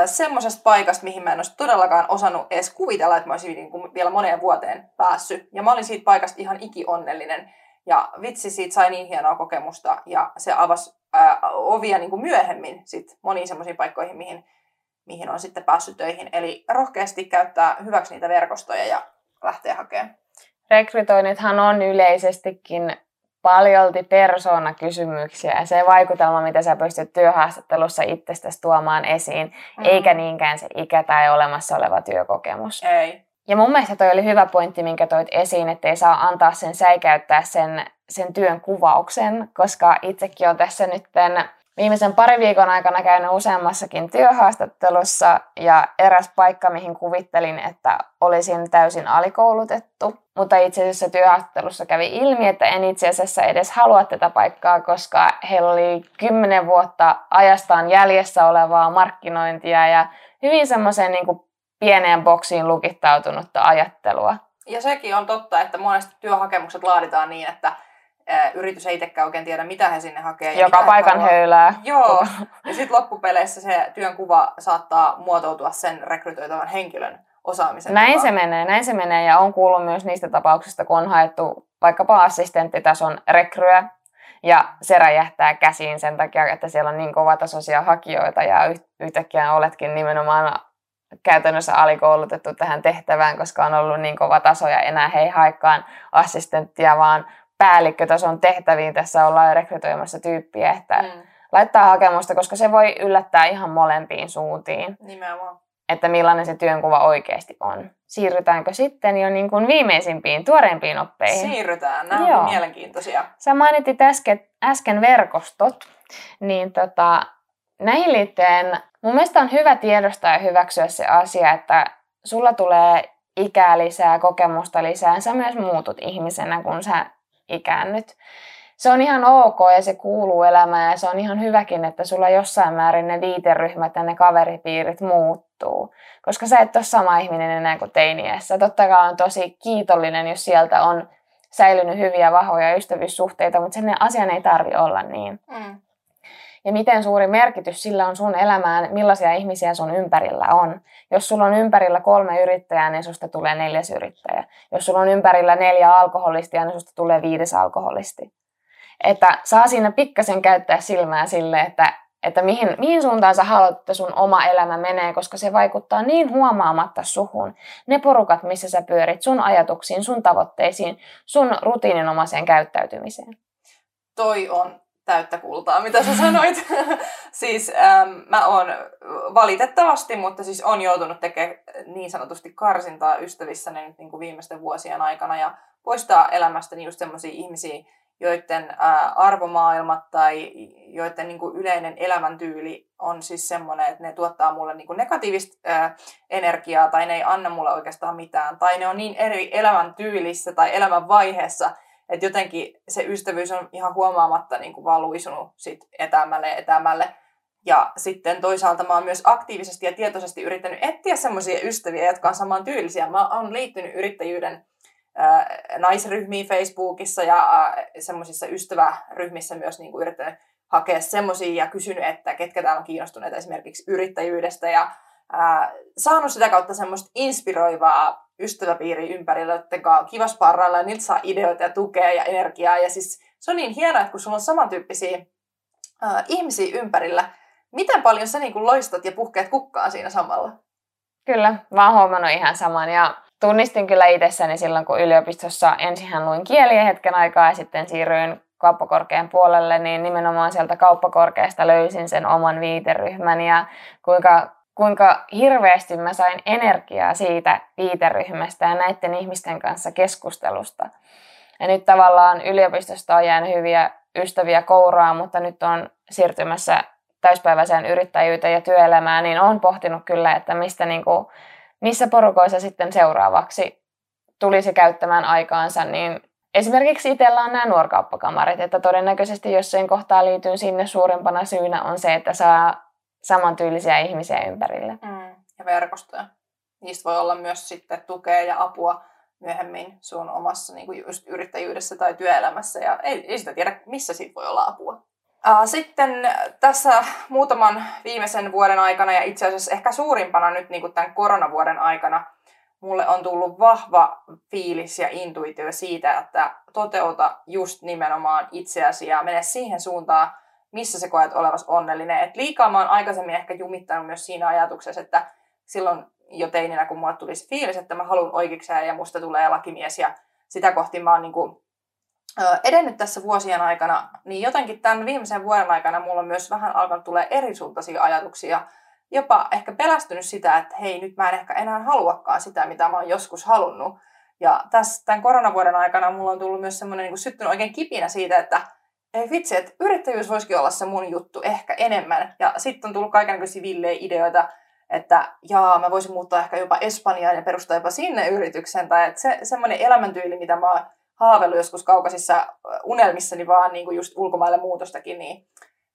semmoisesta paikasta, mihin mä en olisi todellakaan osannut edes kuvitella, että mä olisin niinku vielä moneen vuoteen päässyt. Ja mä olin siitä paikasta ihan ikionnellinen. Ja vitsi, siitä sai niin hienoa kokemusta ja se avasi ää, ovia niin kuin myöhemmin sit moniin semmoisiin paikkoihin, mihin mihin on sitten päässyt töihin. Eli rohkeasti käyttää hyväksi niitä verkostoja ja lähteä hakemaan. Rekrytoinnithan on yleisestikin paljolti persoonakysymyksiä ja se vaikutelma, mitä sä pystyt työhaastattelussa itsestäsi tuomaan esiin, mm. eikä niinkään se ikä tai olemassa oleva työkokemus. Ei. Ja mun mielestä toi oli hyvä pointti, minkä toit esiin, että ei saa antaa sen säikäyttää sen, sen työn kuvauksen, koska itsekin on tässä nytten viimeisen parin viikon aikana käynyt useammassakin työhaastattelussa ja eräs paikka, mihin kuvittelin, että olisin täysin alikoulutettu. Mutta itse asiassa työhaastattelussa kävi ilmi, että en itse asiassa edes halua tätä paikkaa, koska heillä oli kymmenen vuotta ajastaan jäljessä olevaa markkinointia ja hyvin semmoiseen niin pieneen boksiin lukittautunutta ajattelua. Ja sekin on totta, että monesti työhakemukset laaditaan niin, että yritys ei itsekään oikein tiedä, mitä he sinne hakee. Joka paikan höylää. Joo, ja sitten loppupeleissä se työn kuva saattaa muotoutua sen rekrytoitavan henkilön osaamisen Näin mukaan. se menee, näin se menee ja on kuullut myös niistä tapauksista, kun on haettu vaikkapa assistenttitason rekryä ja se räjähtää käsiin sen takia, että siellä on niin kovatasoisia hakijoita ja yhtäkkiä oletkin nimenomaan käytännössä alikoulutettu tähän tehtävään, koska on ollut niin kova taso ja enää he ei haekaan assistenttia, vaan päällikkötason tehtäviin tässä ollaan rekrytoimassa tyyppiä, että mm. laittaa hakemusta, koska se voi yllättää ihan molempiin suuntiin. Nimenomaan. että millainen se työnkuva oikeasti on. Siirrytäänkö sitten jo niin kuin viimeisimpiin, tuoreimpiin oppeihin? Siirrytään, nämä Joo. on mielenkiintoisia. Sä mainitit äsken, äsken verkostot, niin tota, näihin liittyen mun mielestä on hyvä tiedostaa ja hyväksyä se asia, että sulla tulee ikää lisää, kokemusta lisää, sä myös muutut ihmisenä, kun sä ikäännyt. Se on ihan ok ja se kuuluu elämään ja se on ihan hyväkin, että sulla jossain määrin ne viiteryhmät ja ne kaveripiirit muuttuu. Koska sä et ole sama ihminen enää kuin teiniässä. Totta kai on tosi kiitollinen, jos sieltä on säilynyt hyviä, vahvoja ystävyyssuhteita, mutta sen asian ei tarvi olla niin. Mm ja miten suuri merkitys sillä on sun elämään, millaisia ihmisiä sun ympärillä on. Jos sulla on ympärillä kolme yrittäjää, niin susta tulee neljäs yrittäjä. Jos sulla on ympärillä neljä alkoholistia, niin susta tulee viides alkoholisti. Että saa siinä pikkasen käyttää silmää sille, että, että mihin, mihin suuntaan sä haluat, että sun oma elämä menee, koska se vaikuttaa niin huomaamatta suhun. Ne porukat, missä sä pyörit, sun ajatuksiin, sun tavoitteisiin, sun rutiininomaiseen käyttäytymiseen. Toi on täyttä kultaa, mitä sä sanoit. siis ähm, mä oon valitettavasti, mutta siis on joutunut tekemään niin sanotusti karsintaa ystävissäni nyt niin kuin viimeisten vuosien aikana ja poistaa elämästäni just semmoisia ihmisiä, joiden äh, arvomaailmat tai joiden niin kuin yleinen elämäntyyli on siis semmoinen, että ne tuottaa mulle niin kuin negatiivista äh, energiaa tai ne ei anna mulle oikeastaan mitään. Tai ne on niin eri elämäntyylissä tai elämänvaiheessa, että jotenkin se ystävyys on ihan huomaamatta niin kuin vaan luisunut sit etämälle etämälle. Ja sitten toisaalta mä oon myös aktiivisesti ja tietoisesti yrittänyt etsiä semmoisia ystäviä, jotka on saman tyylisiä. Mä oon liittynyt yrittäjyyden äh, naisryhmiin Facebookissa ja äh, semmoisissa ystäväryhmissä myös niin kuin yrittänyt hakea semmoisia ja kysynyt, että ketkä täällä on kiinnostuneita esimerkiksi yrittäjyydestä ja äh, saanut sitä kautta semmoista inspiroivaa ystäväpiiri ympärillä, joiden kanssa kiva sparrailla ja niiltä saa ideoita ja tukea ja energiaa. Ja siis se on niin hienoa, että kun sulla on samantyyppisiä äh, ihmisiä ympärillä, miten paljon sä niin kuin loistat ja puhkeat kukkaan siinä samalla? Kyllä, mä oon huomannut ihan saman ja tunnistin kyllä itsessäni silloin, kun yliopistossa ensin luin kieliä hetken aikaa ja sitten siirryin kauppakorkean puolelle, niin nimenomaan sieltä kauppakorkeasta löysin sen oman viiteryhmän ja kuinka kuinka hirveästi mä sain energiaa siitä viiteryhmästä ja näiden ihmisten kanssa keskustelusta. Ja nyt tavallaan yliopistosta on jäänyt hyviä ystäviä kouraa, mutta nyt on siirtymässä täyspäiväiseen yrittäjyyteen ja työelämään, niin on pohtinut kyllä, että mistä niin kuin, missä porukoissa sitten seuraavaksi tulisi käyttämään aikaansa, niin esimerkiksi itsellä on nämä nuorkauppakamarit, että todennäköisesti jos sen kohtaa liityn sinne suurimpana syynä on se, että saa samantyylisiä ihmisiä ympärille. Mm, ja verkostoja. Niistä voi olla myös sitten tukea ja apua myöhemmin sun omassa niin kuin just yrittäjyydessä tai työelämässä. Ja ei, ei sitä tiedä, missä siitä voi olla apua. Sitten tässä muutaman viimeisen vuoden aikana ja itse asiassa ehkä suurimpana nyt niin kuin tämän koronavuoden aikana mulle on tullut vahva fiilis ja intuitio siitä, että toteuta just nimenomaan itseäsi ja mene siihen suuntaan, missä sä koet olevas onnellinen. Et liikaa mä oon aikaisemmin ehkä jumittanut myös siinä ajatuksessa, että silloin jo teininä, kun mulle tuli se fiilis, että mä haluan oikeikseen ja musta tulee lakimies ja sitä kohti mä oon niin kuin, edennyt tässä vuosien aikana, niin jotenkin tämän viimeisen vuoden aikana mulla on myös vähän alkanut tulee erisuuntaisia ajatuksia. Jopa ehkä pelästynyt sitä, että hei, nyt mä en ehkä enää haluakaan sitä, mitä mä oon joskus halunnut. Ja tässä tämän koronavuoden aikana mulla on tullut myös semmoinen niin syttynyt oikein kipinä siitä, että ei vitsi, että yrittäjyys voisikin olla se mun juttu ehkä enemmän. Ja sitten on tullut kaikenlaisia villejä ideoita, että jaa, mä voisin muuttaa ehkä jopa Espanjaan ja perustaa jopa sinne yrityksen. Tai että se, semmoinen elämäntyyli, mitä mä oon haaveillut joskus kaukaisissa unelmissani vaan niin kuin just ulkomaille muutostakin, niin,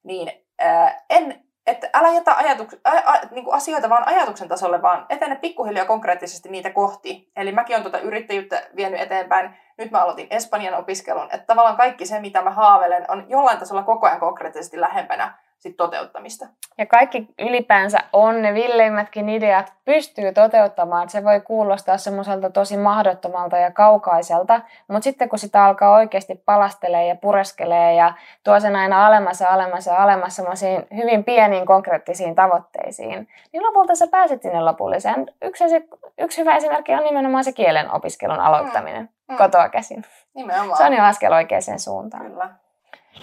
niin ää, en, että älä jätä ajatuks, ä, ä, niin kuin asioita vaan ajatuksen tasolle, vaan etene pikkuhiljaa konkreettisesti niitä kohti. Eli mäkin olen tuota yrittäjyyttä vienyt eteenpäin. Nyt mä aloitin Espanjan opiskelun. Että tavallaan kaikki se, mitä mä haaveilen, on jollain tasolla koko ajan konkreettisesti lähempänä sit toteuttamista. Ja kaikki ylipäänsä on ne villeimmätkin ideat pystyy toteuttamaan. Se voi kuulostaa semmoiselta tosi mahdottomalta ja kaukaiselta, mutta sitten kun sitä alkaa oikeasti palastelee ja pureskelee ja tuo sen aina alemmas ja alemmas ja alemmas semmoisiin hyvin pieniin konkreettisiin tavoitteisiin, niin lopulta sä pääset sinne lopulliseen. Yksi, yksi hyvä esimerkki on nimenomaan se kielen opiskelun aloittaminen mm. kotoa käsin. Nimenomaan. Se on jo askel oikeaan suuntaan. Kyllä.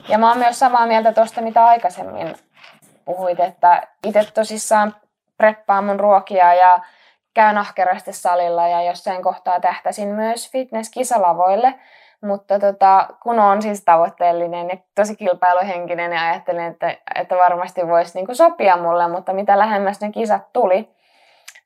Ja mä oon myös samaa mieltä tuosta, mitä aikaisemmin puhuit, että itse tosissaan preppaan mun ruokia ja käyn ahkerasti salilla ja jossain kohtaa tähtäsin myös fitness-kisalavoille. Mutta tota, kun on siis tavoitteellinen ja tosi kilpailuhenkinen ja ajattelin, että, että varmasti voisi niinku sopia mulle, mutta mitä lähemmäs ne kisat tuli,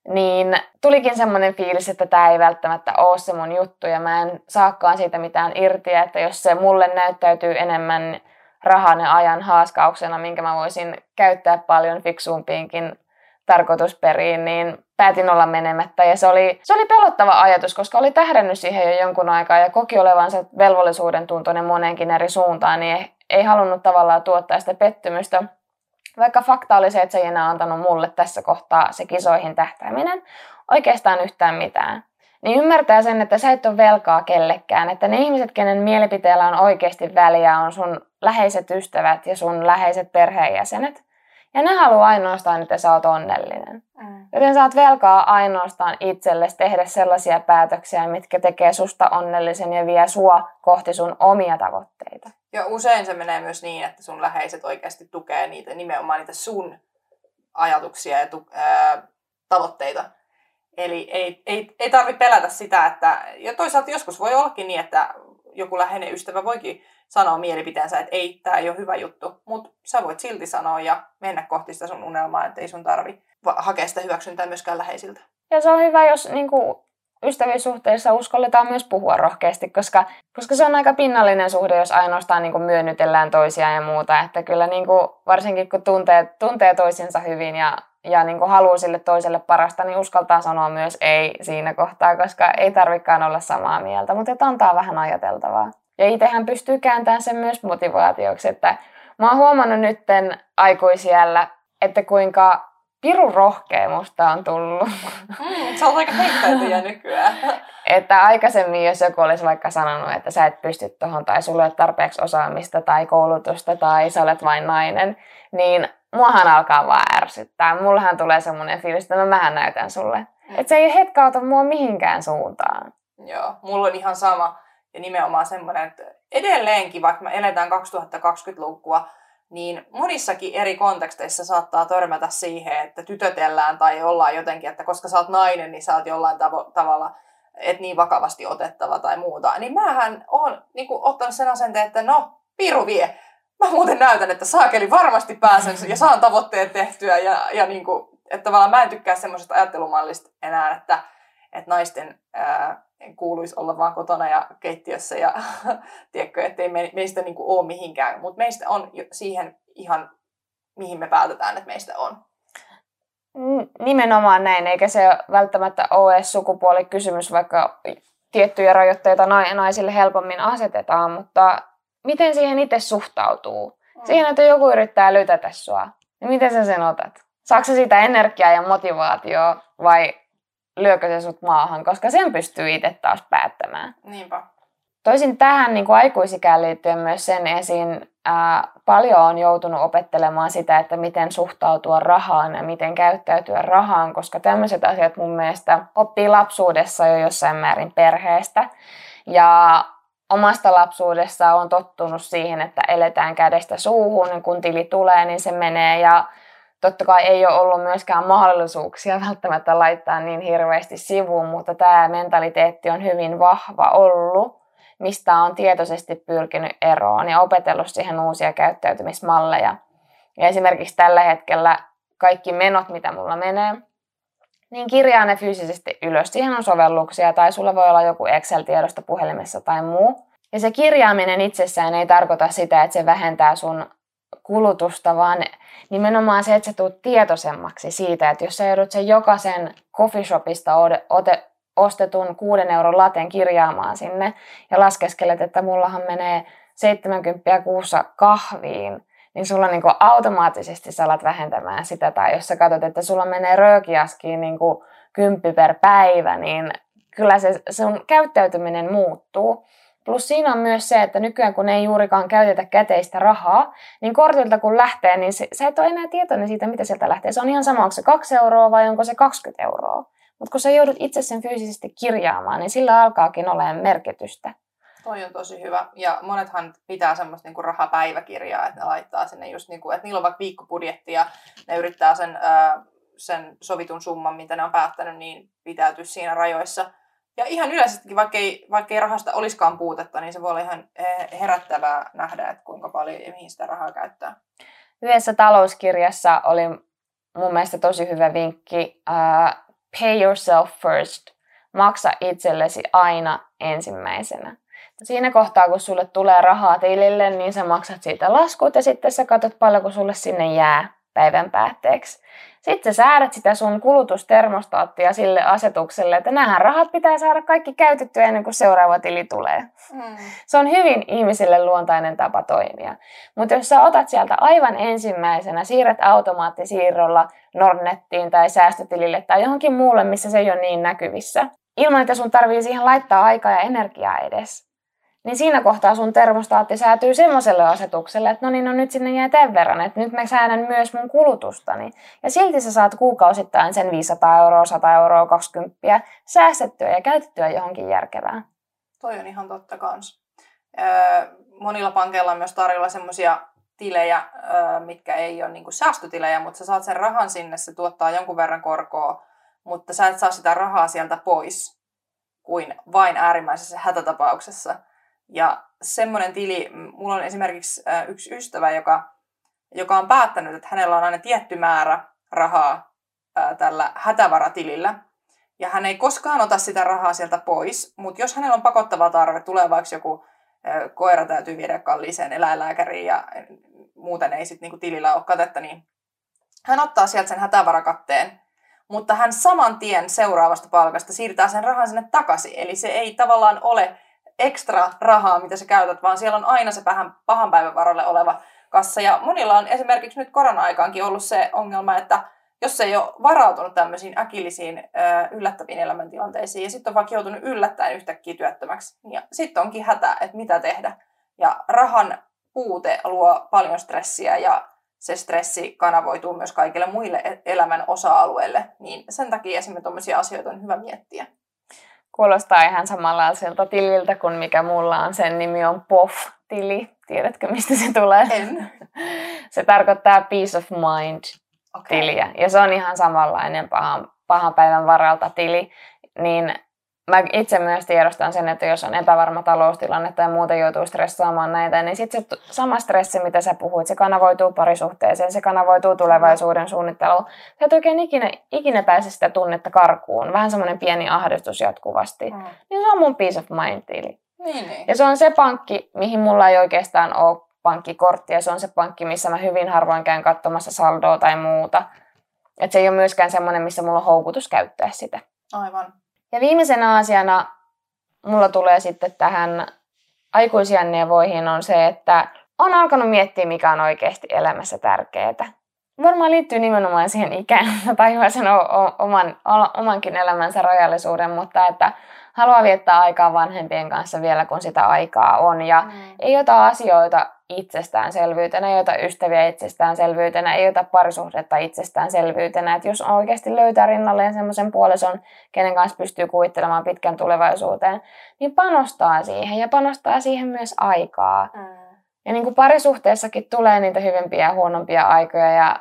niin tulikin semmoinen fiilis, että tämä ei välttämättä ole se mun juttu ja mä en saakaan siitä mitään irti, että jos se mulle näyttäytyy enemmän rahan ja ajan haaskauksena, minkä mä voisin käyttää paljon fiksuumpiinkin tarkoitusperiin, niin päätin olla menemättä. Ja se oli, se oli pelottava ajatus, koska oli tähdännyt siihen jo jonkun aikaa ja koki olevansa velvollisuuden tuntoinen monenkin eri suuntaan, niin ei, ei halunnut tavallaan tuottaa sitä pettymystä. Vaikka fakta oli se, että se ei enää antanut mulle tässä kohtaa se kisoihin tähtääminen oikeastaan yhtään mitään. Niin ymmärtää sen, että sä et ole velkaa kellekään. Että ne ihmiset, kenen mielipiteellä on oikeasti väliä, on sun läheiset ystävät ja sun läheiset perheenjäsenet. Ja ne haluaa ainoastaan, että sä oot onnellinen. Mm. Joten sä oot velkaa ainoastaan itsellesi tehdä sellaisia päätöksiä, mitkä tekee susta onnellisen ja vie sua kohti sun omia tavoitteita. Ja usein se menee myös niin, että sun läheiset oikeasti tukee niitä, nimenomaan niitä sun ajatuksia ja tu- ää, tavoitteita. Eli ei, ei, ei tarvitse pelätä sitä, että, ja toisaalta joskus voi ollakin niin, että joku läheinen ystävä voikin sanoa mielipiteensä, että ei, tämä ei ole hyvä juttu, mutta sä voit silti sanoa ja mennä kohti sitä sun unelmaa, että ei sun tarvi hakea sitä hyväksyntää myöskään läheisiltä. Ja se on hyvä, jos niin kuin, ystävyyssuhteissa uskalletaan myös puhua rohkeasti, koska, koska se on aika pinnallinen suhde, jos ainoastaan niin kuin myönnytellään toisiaan ja muuta. Että kyllä niin kuin, varsinkin kun tuntee, tuntee toisinsa hyvin ja, ja niin kuin haluaa sille toiselle parasta, niin uskaltaa sanoa myös ei siinä kohtaa, koska ei tarvikaan olla samaa mieltä, mutta että antaa vähän ajateltavaa. Ja itsehän pystyy kääntämään sen myös motivaatioksi, että mä oon huomannut nytten aikuisiellä, että kuinka pirun rohkea musta on tullut. Mm, se on aika heittäytyjä nykyään. että aikaisemmin, jos joku olisi vaikka sanonut, että sä et pysty tuohon tai sulla ei ole tarpeeksi osaamista tai koulutusta tai sä olet vain nainen, niin muahan alkaa vaan ärsyttää. Mullahan tulee semmoinen fiilis, että no mähän näytän sulle. Mm. Että se ei hetkauta mua mihinkään suuntaan. Joo, mulla on ihan sama. Ja nimenomaan semmoinen, että edelleenkin, vaikka me eletään 2020-lukua, niin monissakin eri konteksteissa saattaa törmätä siihen, että tytötellään tai ollaan jotenkin, että koska sä oot nainen, niin sä oot jollain tavo- tavalla et niin vakavasti otettava tai muuta. Niin mähän oon niin ottanut sen asenteen, että no, piru vie. Mä muuten näytän, että saakeli varmasti pääsen ja saan tavoitteet tehtyä. Ja, ja niin kuin, että tavallaan mä en tykkää semmoisesta ajattelumallista enää, että, että naisten ää, kuuluisi olla vaan kotona ja keittiössä ja tiedätkö, ettei me, meistä niin kuin ole mihinkään. Mutta meistä on siihen ihan, mihin me päätetään, että meistä on. Nimenomaan näin, eikä se välttämättä ole sukupuolikysymys, vaikka tiettyjä rajoitteita naisille helpommin asetetaan, mutta miten siihen itse suhtautuu? Mm. Siihen, että joku yrittää lytätä sua, niin miten sä sen otat? Saatko siitä energiaa ja motivaatioa vai lyökö se sut maahan, koska sen pystyy itse taas päättämään. Niinpä. Toisin tähän niin kuin aikuisikään liittyen myös sen esiin, ää, paljon on joutunut opettelemaan sitä, että miten suhtautua rahaan ja miten käyttäytyä rahaan, koska tämmöiset asiat mun mielestä oppii lapsuudessa jo jossain määrin perheestä. Ja omasta lapsuudessa on tottunut siihen, että eletään kädestä suuhun, niin kun tili tulee, niin se menee ja totta kai ei ole ollut myöskään mahdollisuuksia välttämättä laittaa niin hirveästi sivuun, mutta tämä mentaliteetti on hyvin vahva ollut, mistä on tietoisesti pyrkinyt eroon ja opetellut siihen uusia käyttäytymismalleja. Ja esimerkiksi tällä hetkellä kaikki menot, mitä mulla menee, niin kirjaa ne fyysisesti ylös. Siihen on sovelluksia tai sulla voi olla joku Excel-tiedosto puhelimessa tai muu. Ja se kirjaaminen itsessään ei tarkoita sitä, että se vähentää sun kulutusta, vaan nimenomaan se, että sä tulet tietoisemmaksi siitä, että jos sä joudut sen jokaisen coffeeshopista ote, ostetun 6 euron laten kirjaamaan sinne ja laskeskelet, että mullahan menee 70 kuussa kahviin, niin sulla niin kuin automaattisesti sä alat vähentämään sitä. Tai jos sä katsot, että sulla menee röökiaskiin niin kuin kymppi per päivä, niin kyllä se sun käyttäytyminen muuttuu. Plus siinä on myös se, että nykyään kun ei juurikaan käytetä käteistä rahaa, niin kortilta kun lähtee, niin se, sä et ole enää tietoinen siitä, mitä sieltä lähtee. Se on ihan sama, onko se 2 euroa vai onko se 20 euroa. Mutta kun sä joudut itse sen fyysisesti kirjaamaan, niin sillä alkaakin olemaan merkitystä. Toi on tosi hyvä. Ja monethan pitää semmoista niinku rahapäiväkirjaa, että ne laittaa sinne just, niinku, että niillä on vaikka viikkobudjetti ja ne yrittää sen ää, sen sovitun summan, mitä ne on päättänyt, niin pitäytyy siinä rajoissa. Ja ihan yleisestikin, vaikka ei, vaikka ei rahasta olisikaan puutetta, niin se voi olla ihan eh, herättävää nähdä, että kuinka paljon ja mihin sitä rahaa käyttää. Yhdessä talouskirjassa oli mun mielestä tosi hyvä vinkki, uh, pay yourself first, maksa itsellesi aina ensimmäisenä. Siinä kohtaa, kun sulle tulee rahaa tilille, niin sä maksat siitä laskut ja sitten sä katsot paljon, kun sulle sinne jää päivän päätteeksi. Sitten sä säädät sitä sun kulutustermostaattia sille asetukselle, että nämä rahat pitää saada kaikki käytettyä ennen kuin seuraava tili tulee. Mm. Se on hyvin ihmisille luontainen tapa toimia. Mutta jos sä otat sieltä aivan ensimmäisenä, siirrät automaattisiirrolla Nordnettiin tai säästötilille tai johonkin muulle, missä se ei ole niin näkyvissä, ilman että sun tarvii siihen laittaa aikaa ja energiaa edes, niin siinä kohtaa sun termostaatti säätyy semmoiselle asetukselle, että no niin, no nyt sinne jää tämän verran, että nyt mä säädän myös mun kulutustani. Ja silti sä saat kuukausittain sen 500 euroa, 100 euroa, 20 säästettyä ja käytettyä johonkin järkevään. Toi on ihan totta kans. Monilla pankeilla on myös tarjolla semmoisia tilejä, mitkä ei ole niinku säästötilejä, mutta sä saat sen rahan sinne, se tuottaa jonkun verran korkoa, mutta sä et saa sitä rahaa sieltä pois kuin vain äärimmäisessä hätätapauksessa. Ja semmoinen tili, mulla on esimerkiksi yksi ystävä, joka, joka on päättänyt, että hänellä on aina tietty määrä rahaa tällä hätävaratilillä. Ja hän ei koskaan ota sitä rahaa sieltä pois, mutta jos hänellä on pakottava tarve, tulee vaikka joku koira täytyy viedä kalliiseen eläinlääkäriin ja muuten ei sitten niinku tilillä ole katetta, niin hän ottaa sieltä sen hätävarakatteen, mutta hän saman tien seuraavasta palkasta siirtää sen rahan sinne takaisin. Eli se ei tavallaan ole ekstra rahaa, mitä sä käytät, vaan siellä on aina se pahan, pahan päivän varalle oleva kassa. Ja monilla on esimerkiksi nyt korona-aikaankin ollut se ongelma, että jos ei ole varautunut tämmöisiin äkillisiin yllättäviin elämäntilanteisiin ja sitten on vaikka joutunut yllättäen yhtäkkiä työttömäksi, niin sitten onkin hätä, että mitä tehdä. Ja rahan puute luo paljon stressiä ja se stressi kanavoituu myös kaikille muille e-, elämän osa-alueille, niin sen takia esimerkiksi tuommoisia asioita on hyvä miettiä. Kuulostaa ihan samanlaiselta tililtä kuin mikä mulla on. Sen nimi on POF-tili. Tiedätkö, mistä se tulee? En. se tarkoittaa peace of mind-tiliä. Okay. Ja se on ihan samanlainen pahan, pahan päivän varalta tili. Niin mä itse myös tiedostan sen, että jos on epävarma taloustilanne tai muuten joutuu stressaamaan näitä, niin sitten se sama stressi, mitä sä puhuit, se kanavoituu parisuhteeseen, se kanavoituu tulevaisuuden suunnitteluun. Sä et oikein ikinä, ikinä pääse sitä tunnetta karkuun, vähän semmoinen pieni ahdistus jatkuvasti. Mm. Niin se on mun peace of mind-tili. Niin, niin. Ja se on se pankki, mihin mulla ei oikeastaan ole pankkikorttia. Se on se pankki, missä mä hyvin harvoin käyn katsomassa saldoa tai muuta. Et se ei ole myöskään semmoinen, missä mulla on houkutus käyttää sitä. Aivan. Ja viimeisenä asiana mulla tulee sitten tähän aikuisien neuvoihin on se, että on alkanut miettiä, mikä on oikeasti elämässä tärkeää. Varmaan liittyy nimenomaan siihen ikään, tajuaa sen oman, omankin elämänsä rajallisuuden, mutta että haluaa viettää aikaa vanhempien kanssa vielä, kun sitä aikaa on. Ja mm. ei ota asioita itsestäänselvyytenä, ei ota ystäviä itsestäänselvyytenä, ei ota parisuhdetta itsestäänselvyytenä. Että jos oikeasti löytää rinnalleen semmoisen puolison, kenen kanssa pystyy kuvittelemaan pitkän tulevaisuuteen, niin panostaa siihen ja panostaa siihen myös aikaa. Mm. Ja niin kuin parisuhteessakin tulee niitä hyvimpiä ja huonompia aikoja ja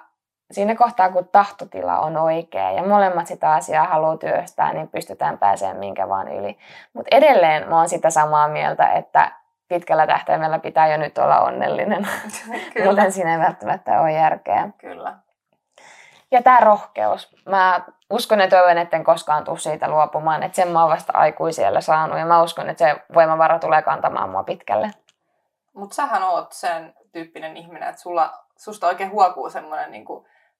siinä kohtaa, kun tahtotila on oikea ja molemmat sitä asiaa haluaa työstää, niin pystytään pääsemään minkä vaan yli. Mutta edelleen mä oon sitä samaa mieltä, että pitkällä tähtäimellä pitää jo nyt olla onnellinen. Muuten siinä ei välttämättä ole järkeä. Kyllä. Ja tämä rohkeus. Mä uskon ja toivon, että en koskaan tule siitä luopumaan. Että sen mä oon vasta aikuisiellä saanut ja mä uskon, että se voimavara tulee kantamaan mua pitkälle. Mutta sähän oot sen tyyppinen ihminen, että sulla, susta oikein huokuu semmoinen niin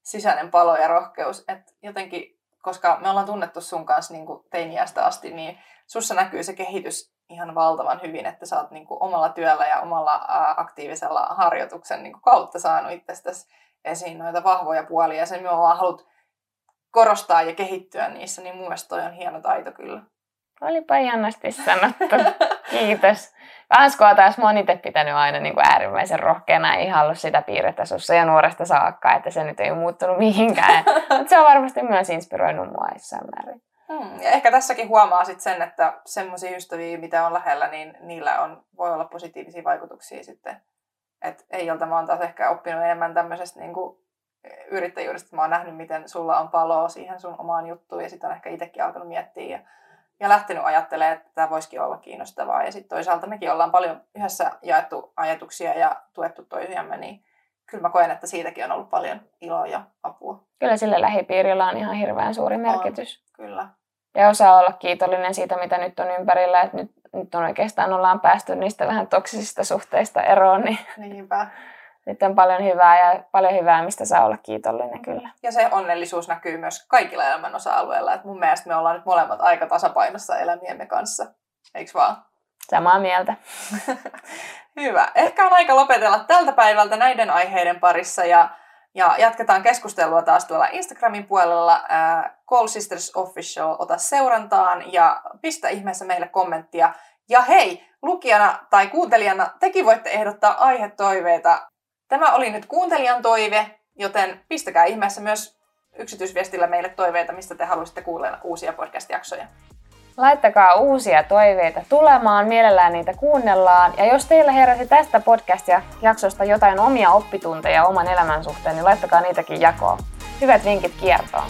sisäinen palo ja rohkeus. Että jotenkin, koska me ollaan tunnettu sun kanssa niin teiniästä asti, niin sussa näkyy se kehitys ihan valtavan hyvin, että sä oot niin kuin omalla työllä ja omalla ää, aktiivisella harjoituksen niin kuin kautta saanut itsestäsi esiin noita vahvoja puolia ja sen vaan haluat korostaa ja kehittyä niissä, niin mun mielestä toi on hieno taito kyllä. Olipa ihanasti sanottu. Kiitos. Anskoa taas mä oon itse pitänyt aina niin kuin äärimmäisen rohkeana ja ihailu sitä piirrettä sussa ja nuoresta saakka, että se nyt ei ole muuttunut mihinkään. Mutta se on varmasti myös inspiroinut mua jossain määrin. Hmm. Ja ehkä tässäkin huomaa sit sen, että semmoisia ystäviä, mitä on lähellä, niin niillä on, voi olla positiivisia vaikutuksia sitten. Et ei jolta mä oon taas ehkä oppinut enemmän tämmöisestä niin kuin yrittäjyydestä. Mä oon nähnyt, miten sulla on paloa siihen sun omaan juttuun ja sitten on ehkä itsekin alkanut miettiä ja, ja lähtenyt ajattelemaan, että tämä voisikin olla kiinnostavaa. Ja sitten toisaalta mekin ollaan paljon yhdessä jaettu ajatuksia ja tuettu toisiamme, niin kyllä mä koen, että siitäkin on ollut paljon iloa ja apua. Kyllä sillä lähipiirillä on ihan hirveän suuri merkitys. On, kyllä. Ja osaa olla kiitollinen siitä, mitä nyt on ympärillä. Että nyt, nyt on oikeastaan ollaan päästy niistä vähän toksisista suhteista eroon. Niin Niinpä. Nyt on paljon hyvää ja paljon hyvää, mistä saa olla kiitollinen kyllä. Ja se onnellisuus näkyy myös kaikilla elämän osa-alueilla. Et mun mielestä me ollaan nyt molemmat aika tasapainossa elämiemme kanssa. Eiks vaan? Samaa mieltä. Hyvä. Ehkä on aika lopetella tältä päivältä näiden aiheiden parissa ja, ja jatketaan keskustelua taas tuolla Instagramin puolella. Äh, Call Sisters Official, ota seurantaan ja pistä ihmeessä meille kommenttia. Ja hei, lukijana tai kuuntelijana tekin voitte ehdottaa aihetoiveita. Tämä oli nyt kuuntelijan toive, joten pistäkää ihmeessä myös yksityisviestillä meille toiveita, mistä te haluaisitte kuulla uusia podcast-jaksoja. Laittakaa uusia toiveita tulemaan, mielellään niitä kuunnellaan. Ja jos teillä heräsi tästä podcast-jaksosta jotain omia oppitunteja oman elämän suhteen, niin laittakaa niitäkin jakoon. Hyvät vinkit kiertoon.